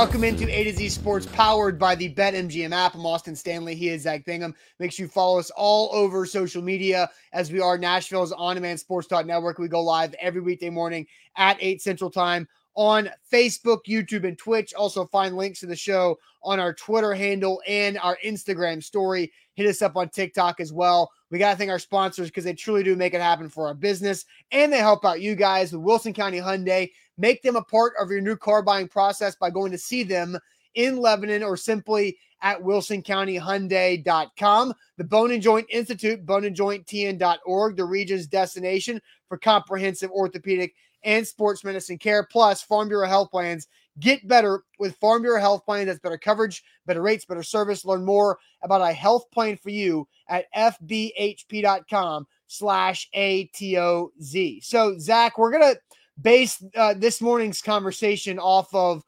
Welcome into A to Z Sports, powered by the BetMGM app. I'm Austin Stanley. He is Zach Bingham. Make sure you follow us all over social media as we are Nashville's on-demand sports talk network. We go live every weekday morning at 8 Central Time on Facebook, YouTube, and Twitch. Also, find links to the show on our Twitter handle and our Instagram story. Hit us up on TikTok as well. We got to thank our sponsors because they truly do make it happen for our business and they help out you guys with Wilson County Hyundai. Make them a part of your new car buying process by going to see them in Lebanon or simply at wilsoncountyhyundai.com. The Bone and Joint Institute, boneandjointtn.org, the region's destination for comprehensive orthopedic and sports medicine care, plus Farm Bureau health plans. Get better with Farm Bureau health plans. That's better coverage, better rates, better service. Learn more about a health plan for you at fbhp.com slash ATOZ. So, Zach, we're going to base uh, this morning's conversation off of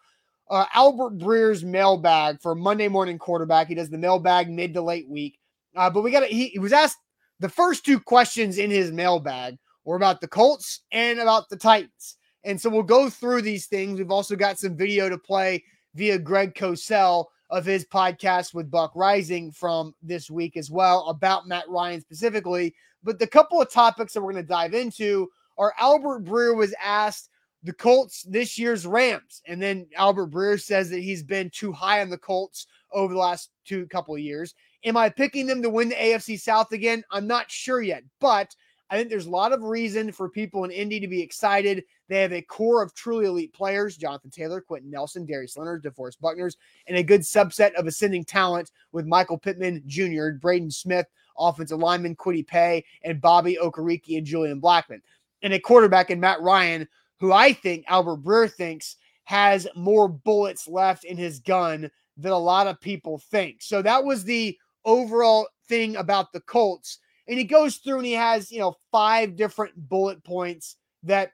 uh, Albert Breer's mailbag for Monday morning quarterback. He does the mailbag mid to late week. Uh, but we got he, he was asked the first two questions in his mailbag were about the Colts and about the Titans. And so we'll go through these things. We've also got some video to play via Greg Cosell of his podcast with Buck Reising from this week as well about Matt Ryan specifically. But the couple of topics that we're going to dive into are Albert Breer was asked the Colts this year's Rams. And then Albert Breer says that he's been too high on the Colts over the last two couple of years. Am I picking them to win the AFC South again? I'm not sure yet, but I think there's a lot of reason for people in Indy to be excited. They have a core of truly elite players Jonathan Taylor, Quenton Nelson, Darius Leonard, DeForest Buckners, and a good subset of ascending talent with Michael Pittman Jr., Braden Smith, offensive lineman Kwity Paye, and Bobby Okereke and Julian Blackmon and a quarterback in Matt Ryan, who I think Albert Breer thinks has more bullets left in his gun than a lot of people think. So that was the overall thing about the Colts. And he goes through and he has, you know, five different bullet points that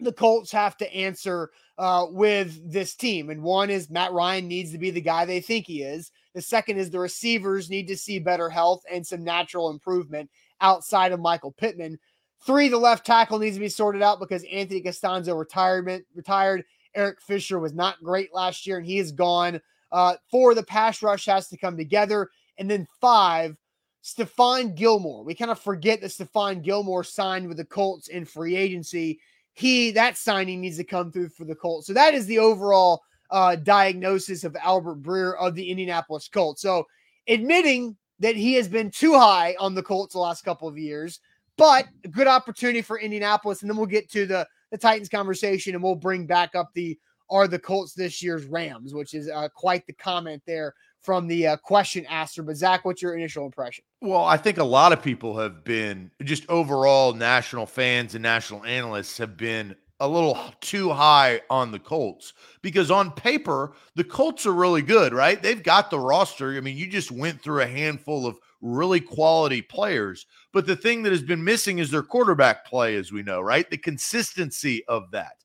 the Colts have to answer uh, with this team. And one is Matt Ryan needs to be the guy they think he is. The second is the receivers need to see better health and some natural improvement outside of Michael Pittman. Three, the left tackle needs to be sorted out because Anthony Castonzo retirement retired. Eric Fisher was not great last year and he is gone. Uh, four, the pass rush has to come together. And then five, Stephon Gilmore. We kind of forget that Stephon Gilmore signed with the Colts in free agency. He that signing needs to come through for the Colts. So that is the overall uh, diagnosis of Albert Breer of the Indianapolis Colts. So admitting that he has been too high on the Colts the last couple of years, but a good opportunity for Indianapolis. And then we'll get to the, the Titans conversation and we'll bring back up the are the Colts this year's Rams, which is uh, quite the comment there from the uh, question asker. But Zach, what's your initial impression? Well, I think a lot of people have been just overall national fans and national analysts have been a little too high on the Colts because on paper, the Colts are really good, right? They've got the roster. I mean, you just went through a handful of really quality players. But the thing that has been missing is their quarterback play, as we know, right? The consistency of that.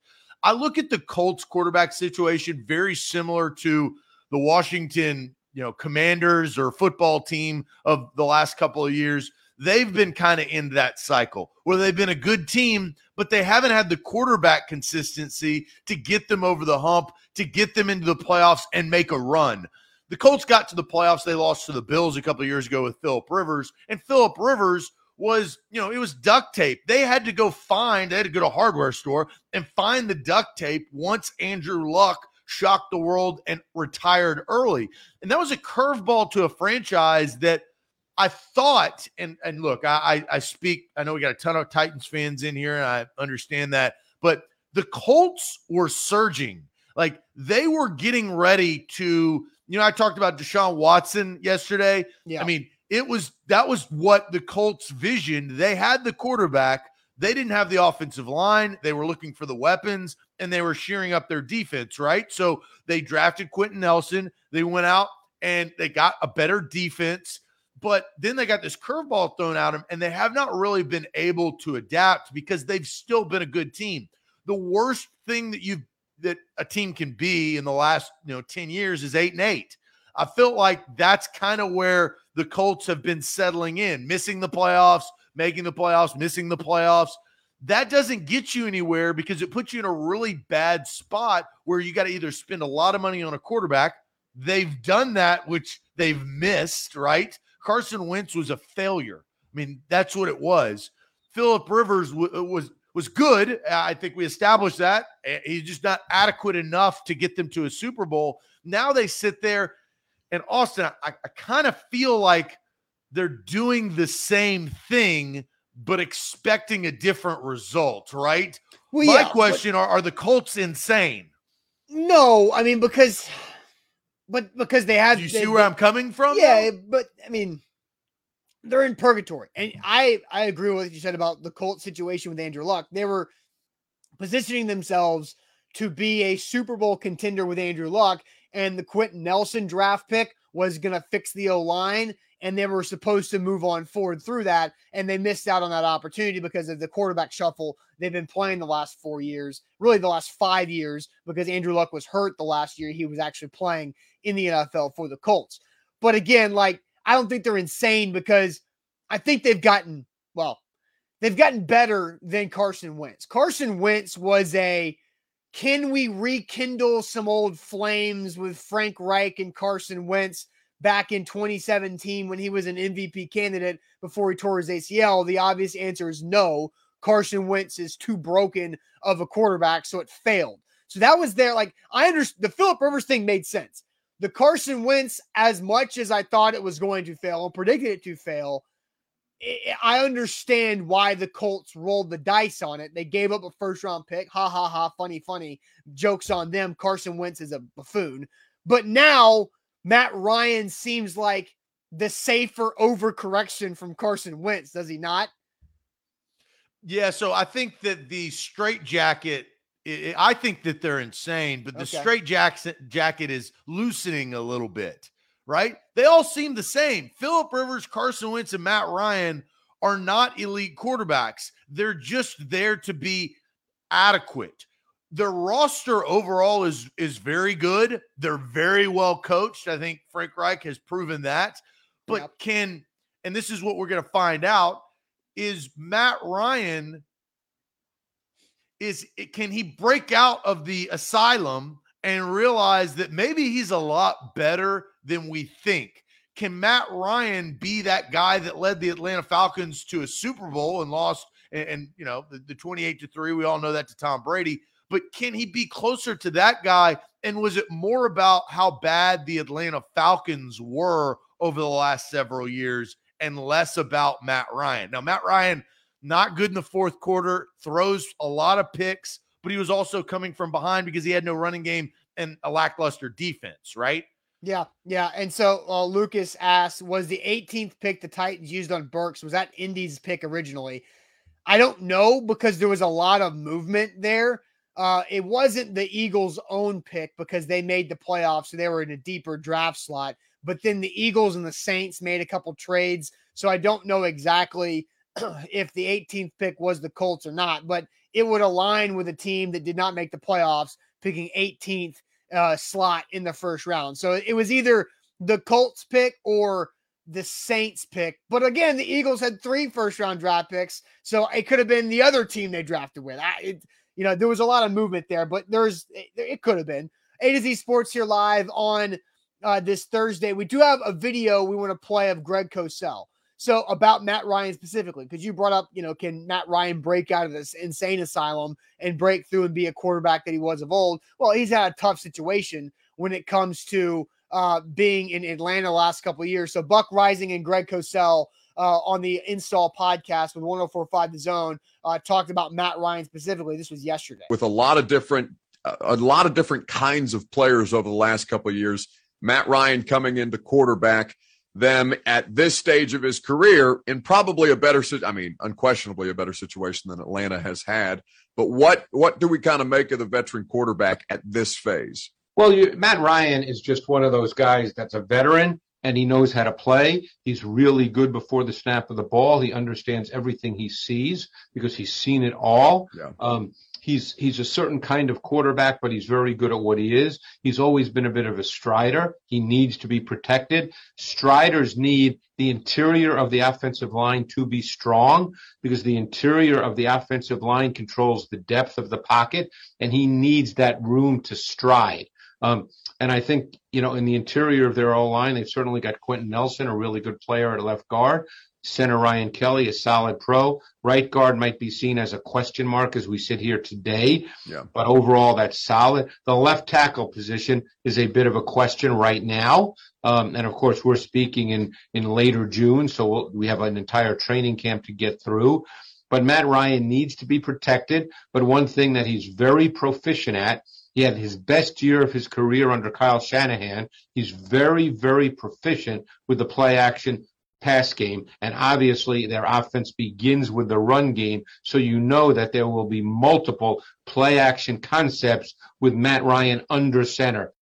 I look at the Colts quarterback situation very similar to the Washington, you know, commanders or football team of the last couple of years. They've been kind of in that cycle where they've been a good team, but they haven't had the quarterback consistency to get them over the hump, to get them into the playoffs and make a run. The Colts got to the playoffs. They lost to the Bills a couple years ago with Philip Rivers, and Philip Rivers was, you know, it was duct tape. They had to go find, they had to go to a hardware store and find the duct tape once Andrew Luck shocked the world and retired early. And that was a curveball to a franchise that I thought, and and look, I I speak, I know we got a ton of Titans fans in here, and I understand that, but the Colts were surging. Like they were getting ready to you know, I talked about Deshaun Watson yesterday. Yeah. I mean, it was that was what the Colts visioned. They had the quarterback, they didn't have the offensive line. They were looking for the weapons and they were shearing up their defense, right? So they drafted Quenton Nelson. They went out and they got a better defense. But then they got this curveball thrown at them, and they have not really been able to adapt because they've still been a good team. The worst thing that you've that a team can be in the last you know 10 years is eight and eight. I felt like that's kind of where the Colts have been settling in, missing the playoffs, making the playoffs, missing the playoffs. that doesn't get you anywhere because it puts you in a really bad spot where you got to either spend a lot of money on a quarterback. They've done that, which they've missed, right? Carson Wentz was a failure. I mean, that's what it was. Philip Rivers w- uh, was was good. I think we established that. Eh, he's just not adequate enough to get them to a Super Bowl. Now they sit there, and Austin, I, I kind of feel like they're doing the same thing but expecting a different result, right? Well, My yeah, question but, are, are the Colts insane? No, I mean because but because they had Do you they, see where they, I'm coming from? Yeah, though? but I mean they're in purgatory. And I I agree with what you said about the Colts situation with Andrew Luck. They were positioning themselves to be a Super Bowl contender with Andrew Luck and the Quenton Nelson draft pick was going to fix the O line and they were supposed to move on forward through that, and they missed out on that opportunity because of the quarterback shuffle they've been playing the last four years, really the last five years, because Andrew Luck was hurt the last year he was actually playing in the NFL for the Colts. But again, like I don't think they're insane because I think they've gotten well, they've gotten better than Carson Wentz. Carson Wentz was a can we rekindle some old flames with Frank Reich and Carson Wentz? back in 2017 when he was an MVP candidate before he tore his ACL? The obvious answer is no. Carson Wentz is too broken of a quarterback, so it failed. So that was there. Like I understand the Philip Rivers thing made sense. The Carson Wentz, as much as I thought it was going to fail and predicted it to fail, I understand why the Colts rolled the dice on it. They gave up a first round pick. Ha ha ha. Funny, funny. Jokes on them. Carson Wentz is a buffoon. But now Matt Ryan seems like the safer overcorrection from Carson Wentz, does he not? Yeah, so I think that the straight I think that they're insane, but the okay. straight jacket jacket is loosening a little bit, right? They all seem the same. Philip Rivers, Carson Wentz, and Matt Ryan are not elite quarterbacks. They're just there to be adequate their roster overall is is very good. They're very well coached. I think Frank Reich has proven that. But yep. can and this is what we're going to find out is Matt Ryan is can he break out of the asylum and realize that maybe he's a lot better than we think? Can Matt Ryan be that guy that led the Atlanta Falcons to a Super Bowl and lost and, and you know the, the 28 to 3 we all know that to Tom Brady but can he be closer to that guy? And was it more about how bad the Atlanta Falcons were over the last several years and less about Matt Ryan? Now, Matt Ryan, not good in the fourth quarter, throws a lot of picks, but he was also coming from behind because he had no running game and a lackluster defense, right? Yeah, yeah. And so uh, Lucas asked, was the 18th pick the Titans used on Burks? Was that Indy's pick originally? I don't know because there was a lot of movement there. Uh, it wasn't the Eagles' own pick because they made the playoffs, so they were in a deeper draft slot. But then the Eagles and the Saints made a couple trades, so I don't know exactly if the 18th pick was the Colts or not. But it would align with a team that did not make the playoffs, picking 18th uh, slot in the first round. So it was either the Colts pick or the Saints pick. But again, the Eagles had three first round draft picks, so it could have been the other team they drafted with. I, it, you know, there was a lot of movement there, but there's it, it could have been. A to Z Sports here live on uh, this Thursday. We do have a video we want to play of Greg Cosell. So about Matt Ryan specifically, because you brought up, you know, can Matt Ryan break out of this insane asylum and break through and be a quarterback that he was of old? Well, he's had a tough situation when it comes to uh, being in Atlanta last couple of years. So Buck Reising and Greg Cosell uh, on the install podcast with 1045 The Zone uh, talked about Matt Ryan specifically. This was yesterday. With a lot of different, a lot of different kinds of players over the last couple of years. Matt Ryan coming into quarterback them at this stage of his career in probably a better, I mean, unquestionably a better situation than Atlanta has had. But what what do we kind of make of the veteran quarterback at this phase? Well, you, Matt Ryan is just one of those guys that's a veteran and he knows how to play. He's really good before the snap of the ball. He understands everything he sees because he's seen it all. Yeah. Um, he's he's a certain kind of quarterback, but he's very good at what he is. He's always been a bit of a strider. He needs to be protected. Striders need the interior of the offensive line to be strong because the interior of the offensive line controls the depth of the pocket, and he needs that room to stride. Um, and I think, you know, in the interior of their O line, they've certainly got Quenton Nelson, a really good player at left guard. Center Ryan Kelly, a solid pro. Right guard might be seen as a question mark as we sit here today. Yeah. But overall, that's solid. The left tackle position is a bit of a question right now. Um, and of course, we're speaking in, in later June, so we'll, we have an entire training camp to get through. But Matt Ryan needs to be protected. But one thing that he's very proficient at he had his best year of his career under Kyle Shanahan. He's very, very proficient with the play action pass game. And obviously their offense begins with the run game. So you know that there will be multiple play action concepts with Matt Ryan under center.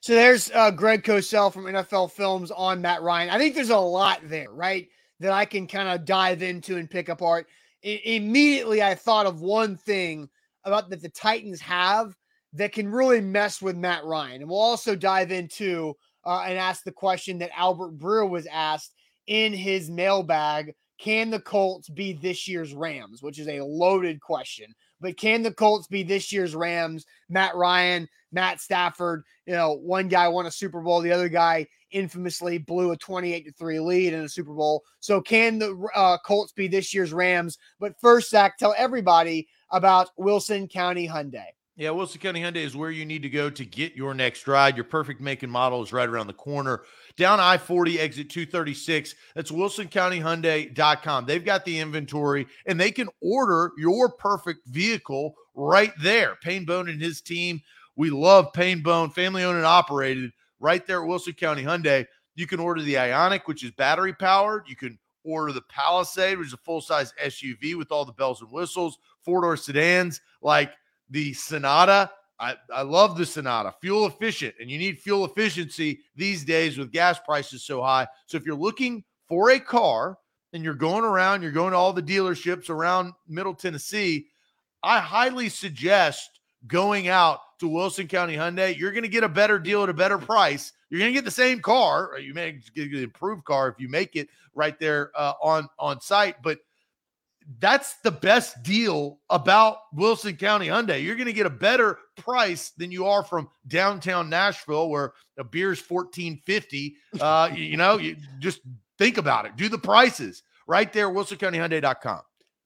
So there's uh, Greg Cosell from NFL Films on Matt Ryan. I think there's a lot there, right? That I can kind of dive into and pick apart. I- immediately, I thought of one thing about that the Titans have that can really mess with Matt Ryan. And we'll also dive into uh, and ask the question that Albert Breer was asked in his mailbag Can the Colts be this year's Rams? Which is a loaded question. But can the Colts be this year's Rams? Matt Ryan, Matt Stafford, you know, one guy won a Super Bowl, the other guy infamously blew a 28 to 3 lead in a Super Bowl. So can the uh, Colts be this year's Rams? But first, Zach, tell everybody about Wilson County Hyundai. Yeah, Wilson County Hyundai is where you need to go to get your next ride. Your perfect make and model is right around the corner. Down I 40, exit 236. That's wilsoncountyhyundai.com. They've got the inventory and they can order your perfect vehicle right there. Payne Bone and his team. We love Payne Bone, family owned and operated right there at Wilson County Hyundai. You can order the Ioniq, which is battery powered. You can order the Palisade, which is a full size SUV with all the bells and whistles, four door sedans. Like, the Sonata. I, I love the Sonata, fuel efficient, and you need fuel efficiency these days with gas prices so high. So if you're looking for a car and you're going around, you're going to all the dealerships around Middle Tennessee, I highly suggest going out to Wilson County Hyundai. You're going to get a better deal at a better price. You're going to get the same car. You may get an improved car if you make it right there uh, on on site, but that's the best deal about Wilson County Hyundai. You're going to get a better price than you are from downtown Nashville, where a beer's fourteen fifty. Uh, you, know, you just think about it. Do the prices right there. WilsonCountyHyundai.com.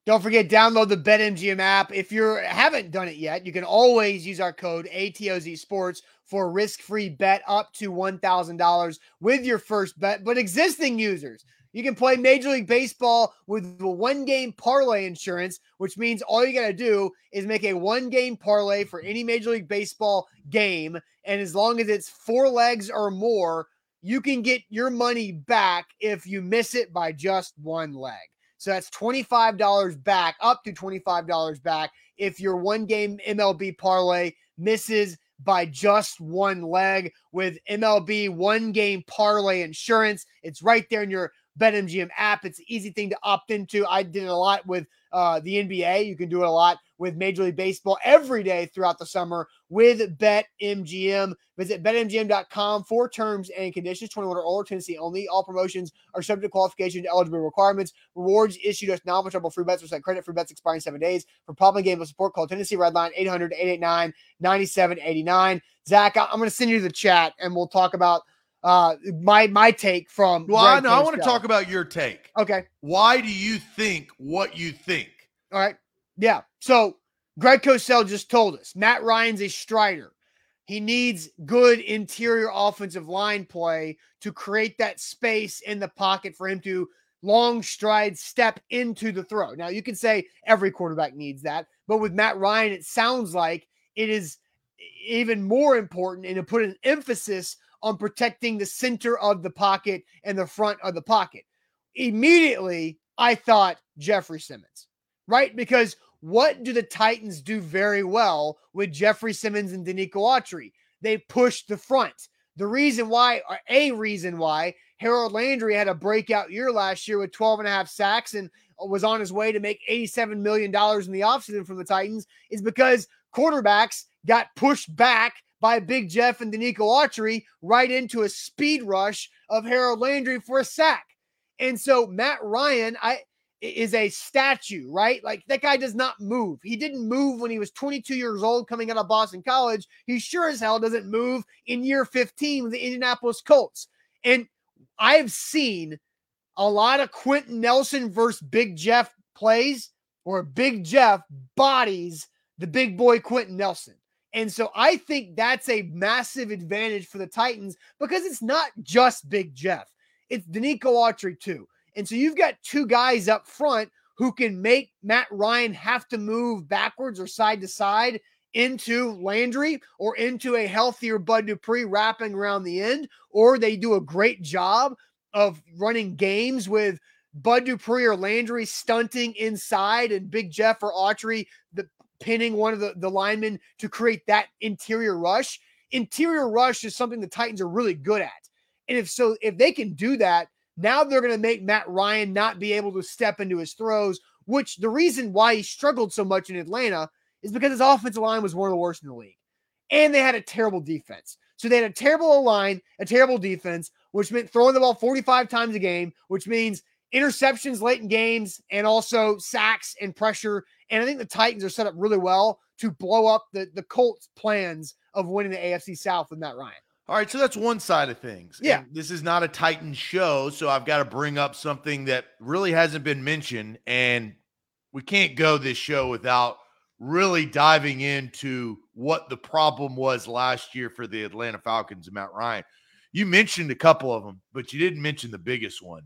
Don't forget, download the BetMGM app. If you haven't done it yet, you can always use our code ATOZ Sports for a risk-free bet up to $1,000 with your first bet. But existing users, you can play Major League Baseball with one game parlay insurance, which means all you got to do is make a one game parlay for any Major League Baseball game. And as long as it's four legs or more, you can get your money back if you miss it by just one leg. So that's $25 back, up to $25 back if your one game MLB parlay misses by just one leg with MLB one game parlay insurance. It's right there in your BetMGM app. It's an easy thing to opt into. I did it a lot with uh, the NBA. You can do it a lot with Major League Baseball every day throughout the summer with BetMGM. Visit BetMGM.com for terms and conditions. 21 or older, Tennessee only. All promotions are subject to qualification to eligible requirements. Rewards issued as non-withdrawable free bets or credit. Free bets expiring seven days. For problem game support, call Tennessee Red Line 800-889-9789. Zach, I'm going to send you the chat and we'll talk about – uh my my take from well i know i want to talk about your take. Okay. Why do you think what you think? All right. Yeah. So greg cosell just told us matt ryan's a strider. He needs good interior offensive line play to create that space in the pocket for him to long stride step into the throw. Now you can say every quarterback needs that but with matt ryan it sounds like it is even more important and to put an emphasis on protecting the center of the pocket and the front of the pocket. Immediately, I thought Jeffrey Simmons, right? Because what do the Titans do very well with Jeffrey Simmons and Denico Autry? They push the front. the reason why, a reason why Harold Landry had a breakout year last year with 12 and a half sacks and was on his way to make $87 million in the offseason from the Titans is because quarterbacks got pushed back by Big Jeff and Denico Autry right into a speed rush of Harold Landry for a sack. And so Matt Ryan, I is a statue, right? Like that guy does not move. He didn't move when he was 22 years old coming out of Boston College. He sure as hell doesn't move in year 15 with the Indianapolis Colts. And I've seen a lot of Quenton Nelson versus Big Jeff plays where Big Jeff bodies the big boy Quenton Nelson. And so I think that's a massive advantage for the Titans because it's not just Big Jeff, it's Denico Autry too. And so you've got two guys up front who can make Matt Ryan have to move backwards or side to side into Landry or into a healthier Bud Dupree wrapping around the end, or they do a great job of running games with Bud Dupree or Landry stunting inside and Big Jeff or Autry the pinning one of the, the linemen to create that interior rush. Interior rush is something the Titans are really good at. And if so, if they can do that, now they're going to make Matt Ryan not be able to step into his throws, which the reason why he struggled so much in Atlanta is because his offensive line was one of the worst in the league. And they had a terrible defense. So they had a terrible line, a terrible defense, which meant throwing the ball 45 times a game, which means interceptions late in games and also sacks and pressure. And I think the Titans are set up really well to blow up the, the Colts' plans of winning the AFC South with Matt Ryan. All right, so that's one side of things. Yeah. And this is not a Titan show, so I've got to bring up something that really hasn't been mentioned. And we can't go this show without really diving into what the problem was last year for the Atlanta Falcons and Matt Ryan. You mentioned a couple of them, but you didn't mention the biggest one.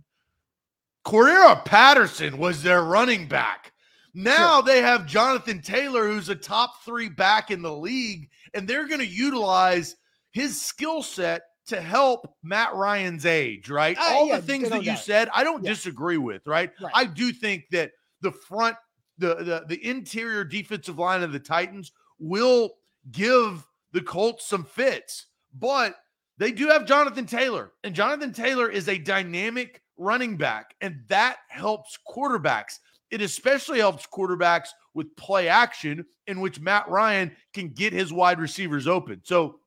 Cordarrelle Patterson was their running back. Now sure. they have Jonathan Taylor, who's a top three back in the league, and they're going to utilize his skill set to help Matt Ryan's age, right? Uh, All yeah, the things that you said, I don't yeah. disagree with, right? right? I do think that the front, the, the the interior defensive line of the Titans will give the Colts some fits, but they do have Jonathan Taylor, and Jonathan Taylor is a dynamic running back, and that helps quarterbacks. It especially helps quarterbacks with play action in which Matt Ryan can get his wide receivers open. So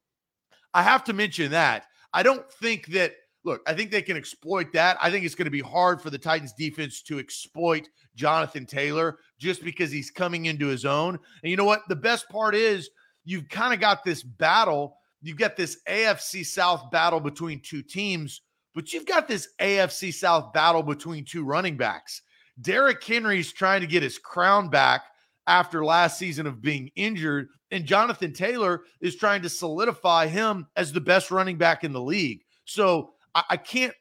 I have to mention that. I don't think that, look, I think they can exploit that. I think it's going to be hard for the Titans defense to exploit Jonathan Taylor just because he's coming into his own. And you know what? The best part is you've kind of got this battle. You've got this AFC South battle between two teams but you've got this AFC South battle between two running backs. Derrick Henry's trying to get his crown back after last season of being injured, and Jonathan Taylor is trying to solidify him as the best running back in the league. So I, I can't.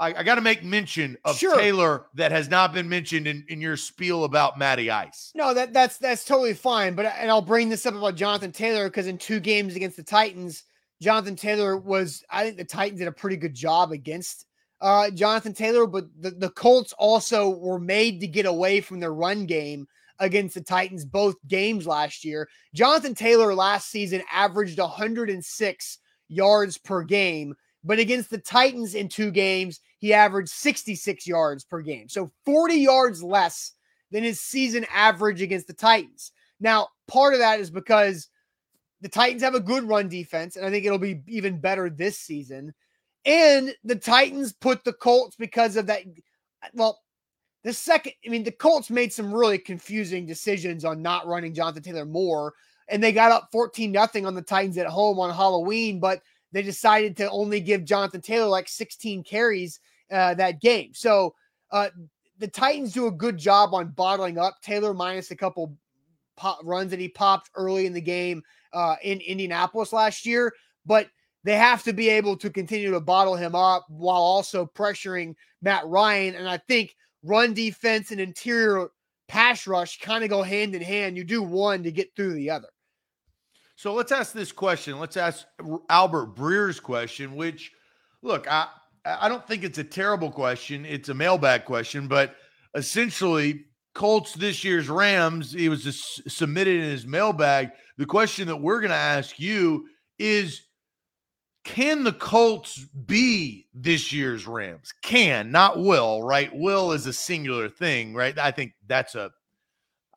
I, I got to make mention of sure. Taylor that has not been mentioned in, in your spiel about Matty Ice. No, that that's that's totally fine. But and I'll bring this up about Jonathan Taylor because in two games against the Titans, Jonathan Taylor was, I think the Titans did a pretty good job against uh, Jonathan Taylor, but the, the Colts also were made to get away from their run game against the Titans both games last year. Jonathan Taylor last season averaged 106 yards per game, but against the Titans in two games, he averaged 66 yards per game. So 40 yards less than his season average against the Titans. Now, part of that is because the Titans have a good run defense, and I think it'll be even better this season. And the Titans put the Colts because of that. Well, the second, I mean, the Colts made some really confusing decisions on not running Jonathan Taylor more, and they got up 14 nothing on the Titans at home on Halloween, but they decided to only give Jonathan Taylor like 16 carries uh, that game. So uh, the Titans do a good job on bottling up Taylor minus a couple pop runs that he popped early in the game uh, in Indianapolis last year, but they have to be able to continue to bottle him up while also pressuring Matt Ryan. And I think run defense and interior pass rush kind of go hand in hand. You do one to get through the other. So let's ask this question. Let's ask Albert Breer's question, which, look, I, I don't think it's a terrible question. It's a mailbag question, but essentially, Colts this year's Rams, he was just submitted in his mailbag. The question that we're going to ask you is can the Colts be this year's Rams? Can, not will, right? Will is a singular thing, right? I think that's a,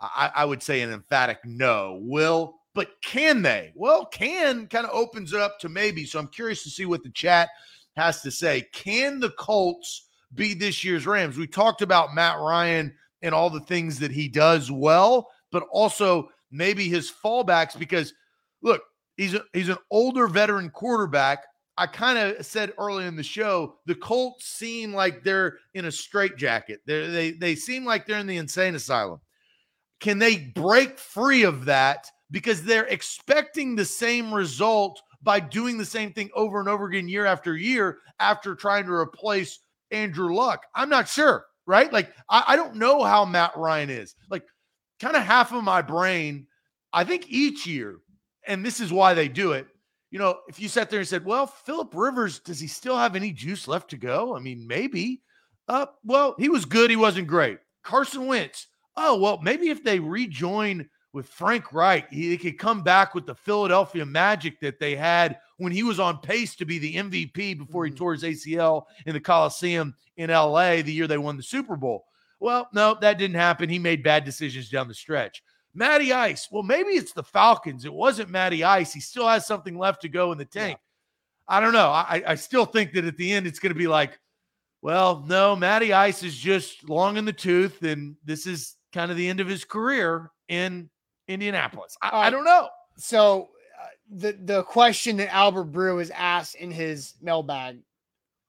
I, I would say an emphatic no. Will, but can they? Well, can kind of opens it up to maybe. So I'm curious to see what the chat has to say. Can the Colts be this year's Rams? We talked about Matt Ryan and all the things that he does well, but also maybe his fallbacks because look, he's a, he's an older veteran quarterback. I kind of said early in the show, the Colts seem like they're in a straitjacket. They they they seem like they're in the insane asylum. Can they break free of that because they're expecting the same result by doing the same thing over and over again year after year after trying to replace Andrew Luck? I'm not sure, right? Like I, I don't know how Matt Ryan is. Like kind of half of my brain, I think each year and this is why they do it. You know, if you sat there and said, "Well, Philip Rivers, does he still have any juice left to go?" I mean, maybe. Uh, well, he was good. He wasn't great. Carson Wentz. Oh, well, maybe if they rejoin with Frank Reich, he could come back with the Philadelphia magic that they had when he was on pace to be the MVP before he mm-hmm. tore his ACL in the Coliseum in LA the year they won the Super Bowl. Well, no, that didn't happen. He made bad decisions down the stretch. Matty Ice. Well, maybe it's the Falcons. It wasn't Matty Ice. He still has something left to go in the tank. Yeah. I don't know. I, I still think that at the end it's going to be like, well, no, Matty Ice is just long in the tooth, and this is kind of the end of his career in Indianapolis. I, I don't know. So uh, the the question that Albert Breer has asked in his mailbag,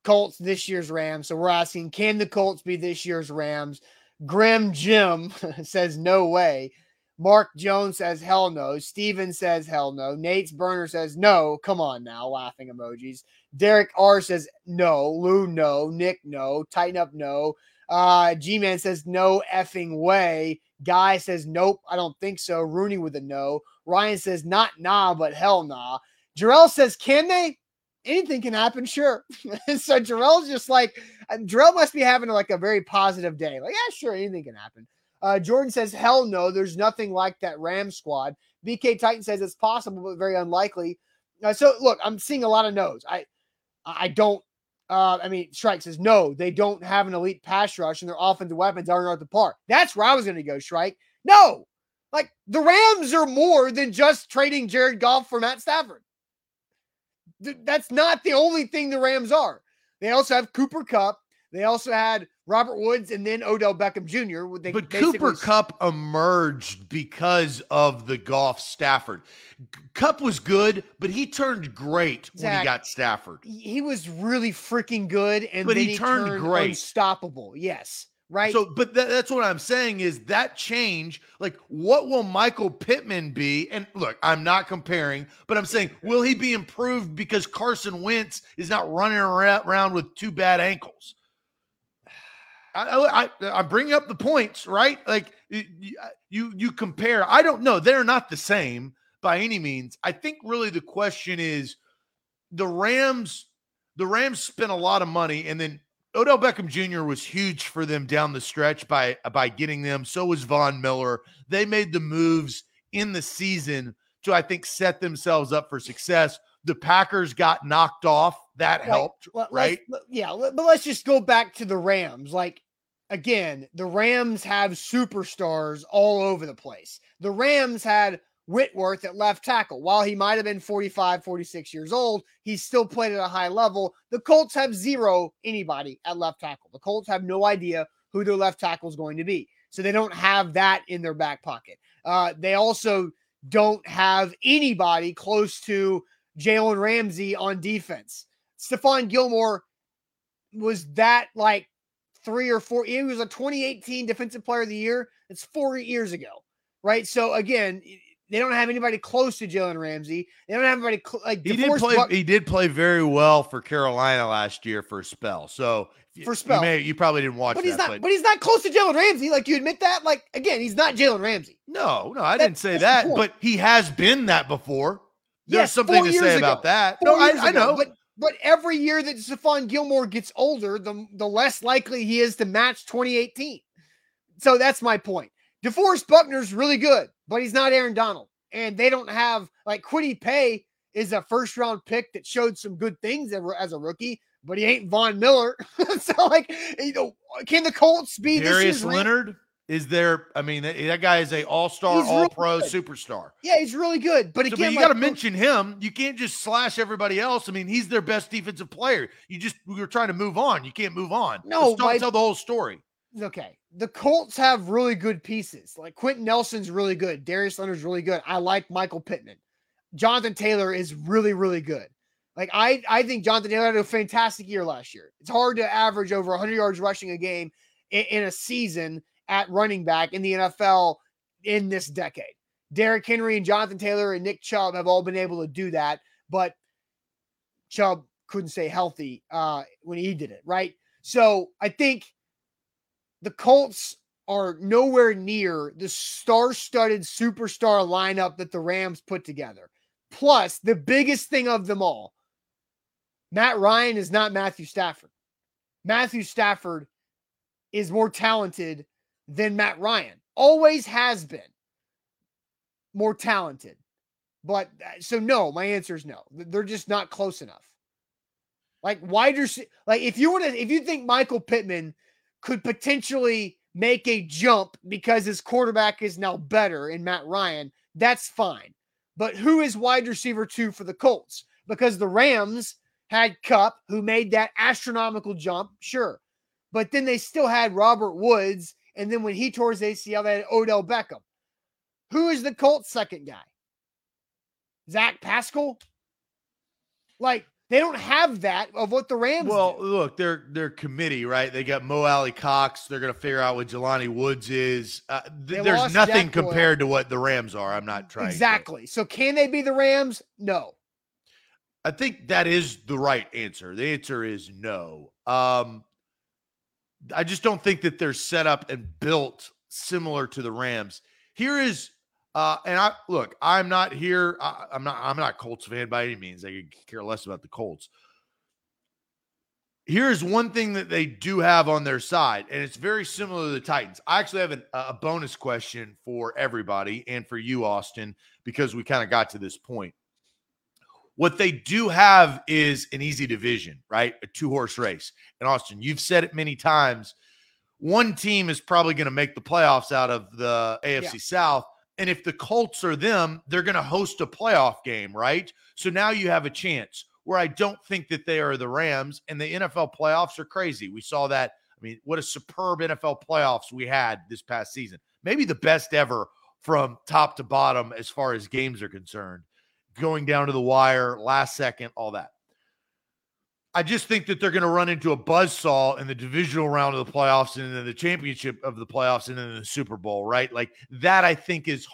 Colts this year's Rams. So we're asking, can the Colts be this year's Rams? Grim Jim says no way. Mark Jones says hell no. Steven says hell no. Nate's burner says no. Come on now, laughing emojis. Derek R says no. Lou no. Nick no. Tighten up no. Uh, G Man says no effing way. Guy says nope. I don't think so. Rooney with a no. Ryan says not nah, but hell nah. Jarrell says can they? Anything can happen, sure. so Jarrell's just like Jarrell must be having like a very positive day. Like yeah, sure, anything can happen. Uh, Jordan says, hell no, there's nothing like that Ram squad. BK Titan says it's possible, but very unlikely. Uh, so look, I'm seeing a lot of no's. I I don't uh, I mean, Shrike says no, they don't have an elite pass rush and their offensive weapons aren't at the park. That's where I was gonna go, Shrike. No, like the Rams are more than just trading Jared Goff for Matt Stafford. Th- that's not the only thing the Rams are. They also have Cooper Kupp. They also had Robert Woods and then Odell Beckham Jr. They but Cooper Kupp emerged because of the Goff Stafford. Cup was good, but he turned great Zach, when he got Stafford. He was really freaking good, and but he, he, turned, turned great, unstoppable. Yes, right. So, but th- that's what I'm saying is that change. Like, what will Michael Pittman be? And look, I'm not comparing, but I'm saying, will he be improved because Carson Wentz is not running around with two bad ankles? I, I, I bring up the points, right? Like uh, you, you compare. I don't know. They're not the same by any means. I think really the question is the Rams. The Rams spent a lot of money, and then Odell Beckham Jr. was huge for them down the stretch by by getting them. So was Von Miller. They made the moves in the season to I think set themselves up for success. The Packers got knocked off. That helped, right? Yeah, but let's just go back to the Rams. Like again, the Rams have superstars all over the place. The Rams had Whitworth at left tackle. While he might have been 45, 46 years old, he still played at a high level. The Colts have zero anybody at left tackle. The Colts have no idea who their left tackle is going to be. So they don't have that in their back pocket. Uh, they also don't have anybody close to Jalen Ramsey on defense. Stephon Gilmore was that like three or four. He was a 2018 Defensive Player of the Year. It's four years ago, right? So again, they don't have anybody close to Jalen Ramsey. They don't have anybody cl- like he did play. Buck- he did play very well for Carolina last year for a spell. So for spell, you, may, you probably didn't watch. But he's not. But, but he's not close to Jalen Ramsey. Like you admit that. Like again, he's not Jalen Ramsey. No, no, I that, didn't say that. But he has been that before. There's yes, something to say ago. about that. Four no, I, I, know. But but every year that Stephon Gilmore gets older, the, the less likely he is to match 2018. So that's my point. DeForest Buckner's really good, but he's not Aaron Donald. And they don't have like Kwity Paye is a first round pick that showed some good things as a rookie, but he ain't Von Miller. so, like, you know, can the Colts be this? Darius Leonard? Is there? I mean, that, guy is a all star, all pro superstar. Yeah, he's really good. But again, so, but you got to mention him. You can't just slash everybody else. I mean, he's their best defensive player. You just we were trying to move on. You can't move on. No, Let's my, tell the whole story. Okay, the Colts have really good pieces. Like Quenton Nelson's really good. Darius Leonard's really good. I like Michael Pittman. Jonathan Taylor is really, really good. Like I, I think Jonathan Taylor had a fantastic year last year. It's hard to average over 100 yards rushing a game in, in a season at running back in the NFL in this decade. Derrick Henry and Jonathan Taylor and Nick Chubb have all been able to do that, but Chubb couldn't stay healthy uh, when he did it, right? So I think the Colts are nowhere near the star-studded superstar lineup that the Rams put together. Plus, the biggest thing of them all, Matt Ryan is not Matthew Stafford. Matthew Stafford is more talented than Matt Ryan. Always has been more talented. But uh, so no, my answer is no. They're just not close enough. Like wider, like if you want to, if you think Michael Pittman could potentially make a jump because his quarterback is now better in Matt Ryan, that's fine. But who is wide receiver two for the Colts? Because the Rams had Kupp, who made that astronomical jump, sure. But then they still had Robert Woods and then when he tore his ACL, they had Odell Beckham. Who is the Colts' second guy? Zach Pascal? Like, they don't have that of what the Rams. Well, do. look, they're committee, right? They got Mo Alie-Cox. They're going to figure out what Jelani Woods is. Uh, th- there's nothing Jack compared Boyle. to what the Rams are. I'm not trying. Exactly. To. So can they be the Rams? No. I think that is the right answer. The answer is no. Um, I just don't think that they're set up and built similar to the Rams. Here is uh, and I look, I'm not here. I, am not. I'm not Colts fan by any means. I could care less about the Colts. Here's one thing that they do have on their side, and it's very similar to the Titans. I actually have an, a bonus question for everybody and for you, Austin, because we kind of got to this point. What they do have is an easy division, right? A two horse race. And Austin, you've said it many times. One team is probably going to make the playoffs out of the AFC yeah. South. And if the Colts are them, they're going to host a playoff game, right? So now you have a chance where I don't think that they are the Rams and the NFL playoffs are crazy. We saw that. I mean, what a superb NFL playoffs we had this past season. Maybe the best ever from top to bottom as far as games are concerned going down to the wire, last second, all that. I just think that they're going to run into a buzz saw in the divisional round of the playoffs and then the championship of the playoffs and then the Super Bowl, right? Like that, I think is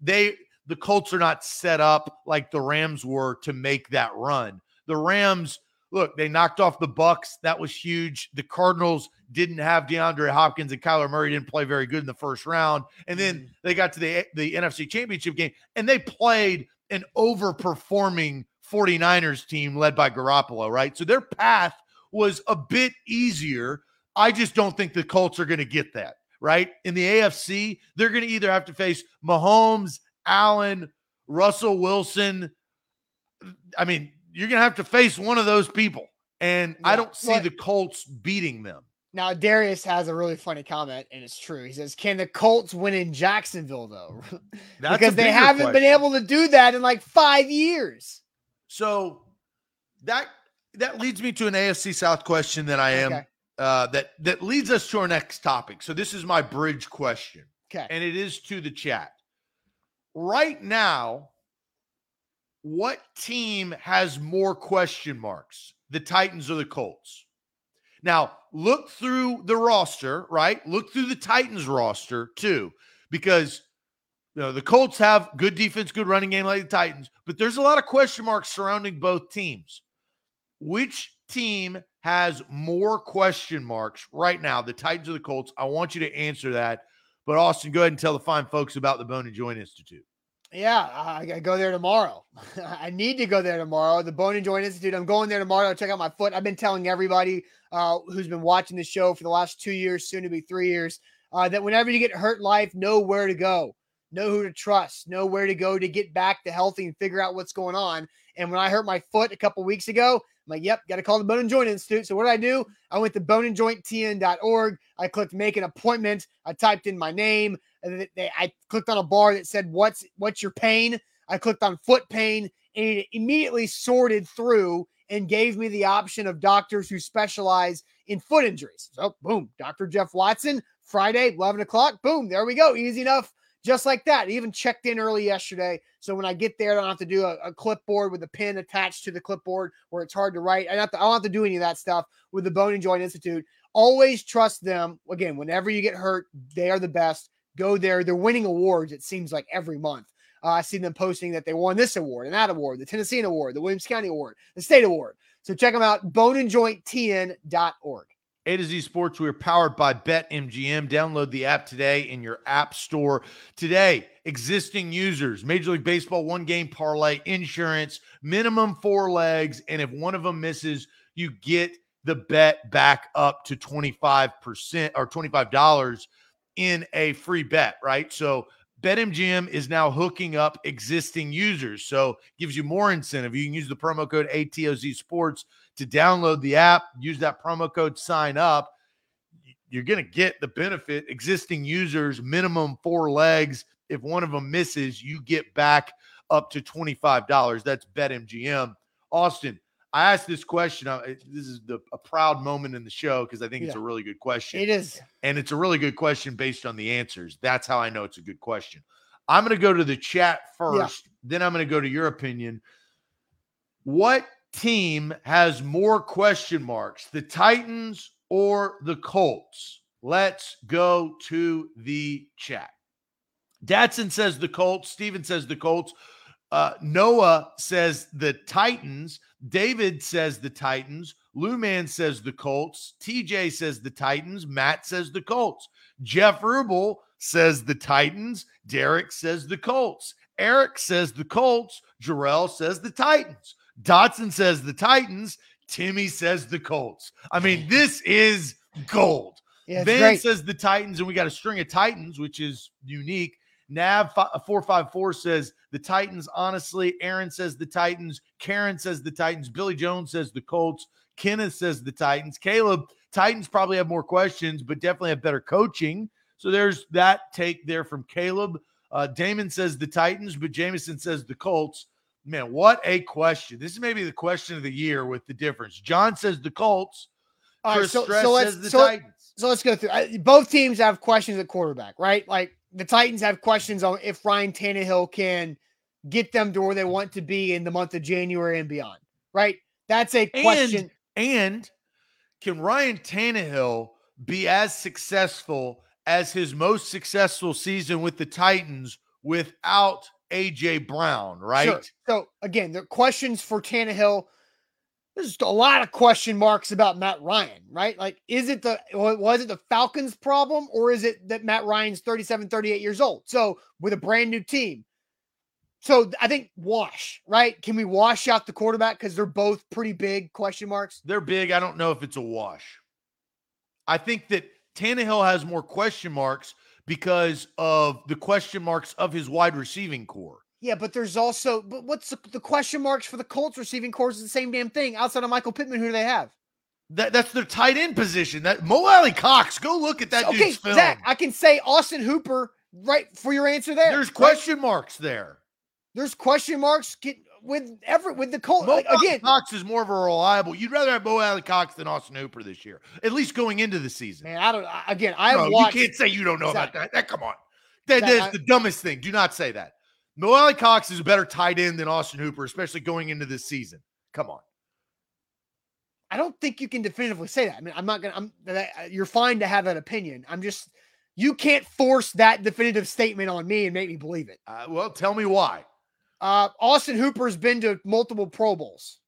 they, the Colts are not set up like the Rams were to make that run. The Rams, look, they knocked off the Bucs. That was huge. The Cardinals didn't have DeAndre Hopkins and Kyler Murray didn't play very good in the first round. And then mm-hmm. they got to the, the NFC championship game and they played an overperforming 49ers team led by Garoppolo, right? So their path was a bit easier. I just don't think the Colts are going to get that, right? In the AFC, they're going to either have to face Mahomes, Allen, Russell Wilson. I mean, you're going to have to face one of those people. And yeah, I don't see the Colts beating them. Now Darius has a really funny comment, and it's true. He says, "Can the Colts win in Jacksonville though? because they haven't question. been able to do that in like five years." So that that leads me to an AFC South question that I am okay. uh, that that leads us to our next topic. So this is my bridge question, okay, and it is to the chat. Right now, what team has more question marks, the Titans or the Colts? Now, look through the roster, right? Look through the Titans roster too, because you know, the Colts have good defense, good running game like the Titans, but there's a lot of question marks surrounding both teams. Which team has more question marks right now, the Titans or the Colts? I want you to answer that. But Austin, go ahead and tell the fine folks about the Bone and Joint Institute. Yeah, I, I go there tomorrow. I need to go there tomorrow. The Bone and Joint Institute. I'm going there tomorrow to check out my foot. I've been telling everybody uh, who's been watching the show for the last two years, soon to be three years, uh, that whenever you get hurt life, know where to go, know who to trust, know where to go to get back to healthy and figure out what's going on. And when I hurt my foot a couple weeks ago, I'm like, yep, got to call the Bone and Joint Institute. So what did I do? I went to boneandjointtn.org. I clicked make an appointment. I typed in my name. And they, I clicked on a bar that said, what's what's your pain? I clicked on foot pain and it immediately sorted through and gave me the option of doctors who specialize in foot injuries. So boom, Dr. Jeff Watson, Friday, 11 o'clock. Boom, there we go. Easy enough just like that. Even checked in early yesterday. So when I get there, I don't have to do a, a, clipboard with a pin attached to the clipboard where it's hard to write. I don't, to, I don't have to do any of that stuff with the Bone and Joint Institute. Always trust them. Again, whenever you get hurt, they are the best. Go there. They're winning awards, it seems like every month. Uh, I see them posting that they won this award and that award, the Tennessean Award, the Williamson County Award, the State Award. So check them out, boneandjointtn.org. A to Z Sports, we are powered by BetMGM. Download the app today in your app store. Today, existing users, Major League Baseball one game parlay, insurance, minimum four legs. And if one of them misses, you get the bet back up to 25% or $25 in a free bet, right? So BetMGM is now hooking up existing users. So gives you more incentive. You can use the promo code ATOZ Sports to download the app, use that promo code, sign up. You're going to get the benefit. Existing users, minimum four legs. If one of them misses, you get back up to $25. That's BetMGM. Austin, I asked this question. This is the, a proud moment in the show because I think yeah. it's a really good question. It is. And it's a really good question based on the answers. That's how I know it's a good question. I'm going to go to the chat first, yeah. then I'm going to go to your opinion. What team has more question marks, the Titans or the Colts? Let's go to the chat. Datson says the Colts. Steven says the Colts. Uh, Noah says the Titans. David says the Titans. Lou Man says the Colts. TJ says the Titans. Matt says the Colts. Jeff Rubel says the Titans. Derek says the Colts. Eric says the Colts. Jarrell says the Titans. Dotson says the Titans. Timmy says the Colts. I mean, this is gold. Yeah, Van great. says the Titans, and we got a string of Titans, which is unique. Nav four five four says the Titans. Honestly, Aaron says the Titans. Karen says the Titans. Billy Jones says the Colts. Kenneth says the Titans. Caleb Titans probably have more questions, but definitely have better coaching. So there's that take there from Caleb. Uh, Damon says the Titans, but Jameson says the Colts. Man, what a question. This is maybe the question of the year with the difference. John says the Colts. All right, so, so let's, the so, Titans. So let's go through. Both teams have questions at quarterback, right? Like the Titans have questions on if Ryan Tannehill can get them to where they want to be in the month of January and beyond, right? That's a question. And, and can Ryan Tannehill be as successful as his most successful season with the Titans without AJ Brown, right? Sure. So again, the questions for Tannehill. There's a lot of question marks about Matt Ryan, right? Like, is it the was it the Falcons' problem, or is it that Matt Ryan's 37, 38 years old? So with a brand new team. So I think wash, right? Can we wash out the quarterback because they're both pretty big question marks? They're big. I don't know if it's a wash. I think that Tannehill has more question marks because of the question marks of his wide receiving core. Yeah, but there's also but what's the, the question marks for the Colts receiving core is the same damn thing. Outside of Michael Pittman, who do they have? That that's their tight end position. That Mo Alie-Cox. Go look at that. Okay, Zach, I can say Austin Hooper right for your answer there. There's question right? marks there. There's question marks. Get, with every with the Colts like, again. Cox is more of a reliable. You'd rather have Mo Alie-Cox than Austin Hooper this year, at least going into the season. Man, I don't. Again, I no, watched, You can't say you don't know exactly. about that. That come on, that, that's the dumbest thing. Do not say that. Mo Alie-Cox is a better tight end than Austin Hooper, especially going into this season. Come on. I don't think you can definitively say that. I mean, I'm not gonna. I'm. You're fine to have that opinion. I'm just. You can't force that definitive statement on me and make me believe it. Uh, well, tell me why. Uh, Austin Hooper's been to multiple Pro Bowls.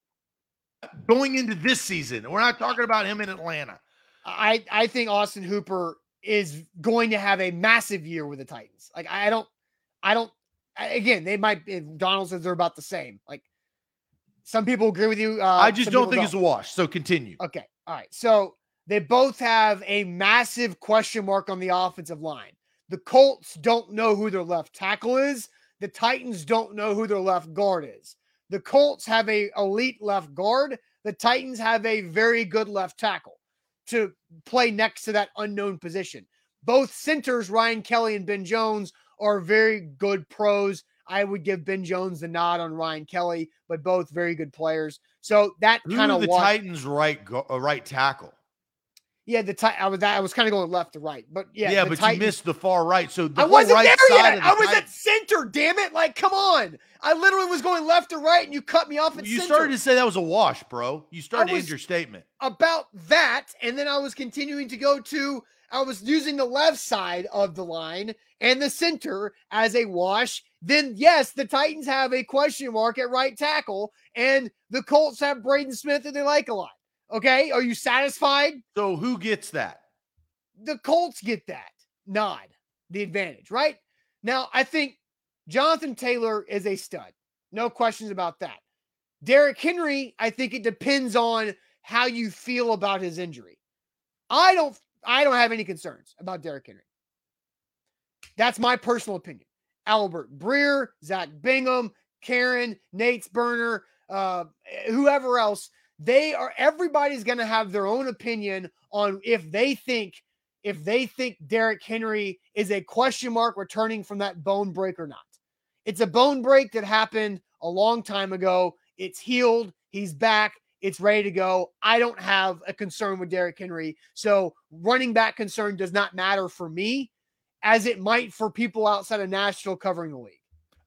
Going into this season, we're not talking about him in Atlanta. I I think Austin Hooper is going to have a massive year with the Titans. Like I don't, I don't. Again, they might. Donald says they're about the same. Like some people agree with you. Uh, I just don't think don't. it's a wash. So continue. Okay. All right. So they both have a massive question mark on the offensive line. The Colts don't know who their left tackle is. The Titans don't know who their left guard is. The Colts have a elite left guard. The Titans have a very good left tackle to play next to that unknown position. Both centers, Ryan Kelly and Ben Jones, are very good pros. I would give Ben Jones the nod on Ryan Kelly, but both very good players. So that kind of the Titans' right go, uh, right tackle. Yeah, the ti- I was I was kind of going left to right, but yeah, yeah, but Titans, you missed the far right. So the I wasn't right there yet. the I was Titans- at center. Damn it! Like, come on! I literally was going left to right, and you cut me off at You center. started to say that was a wash, bro. You started to end your statement. about that, and then I was continuing to go to. I was using the left side of the line and the center as a wash. Then yes, the Titans have a question mark at right tackle, and the Colts have Braden Smith that they like a lot. Okay, are you satisfied? So who gets that? the Colts get that nod, the advantage, right? Now, I think Jonathan Taylor is a stud. No questions about that. Derrick Henry, I think it depends on how you feel about his injury. I don't I don't have any concerns about Derrick Henry. That's my personal opinion. Albert Breer, Zach Bingham, Karen, Nate's Burner, uh, whoever else, they are everybody's going to have their own opinion on if they think if they think Derrick Henry is a question mark returning from that bone break or not. It's a bone break that happened a long time ago. It's healed. He's back. It's ready to go. I don't have a concern with Derrick Henry. So running back concern does not matter for me as it might for people outside of Nashville covering the league.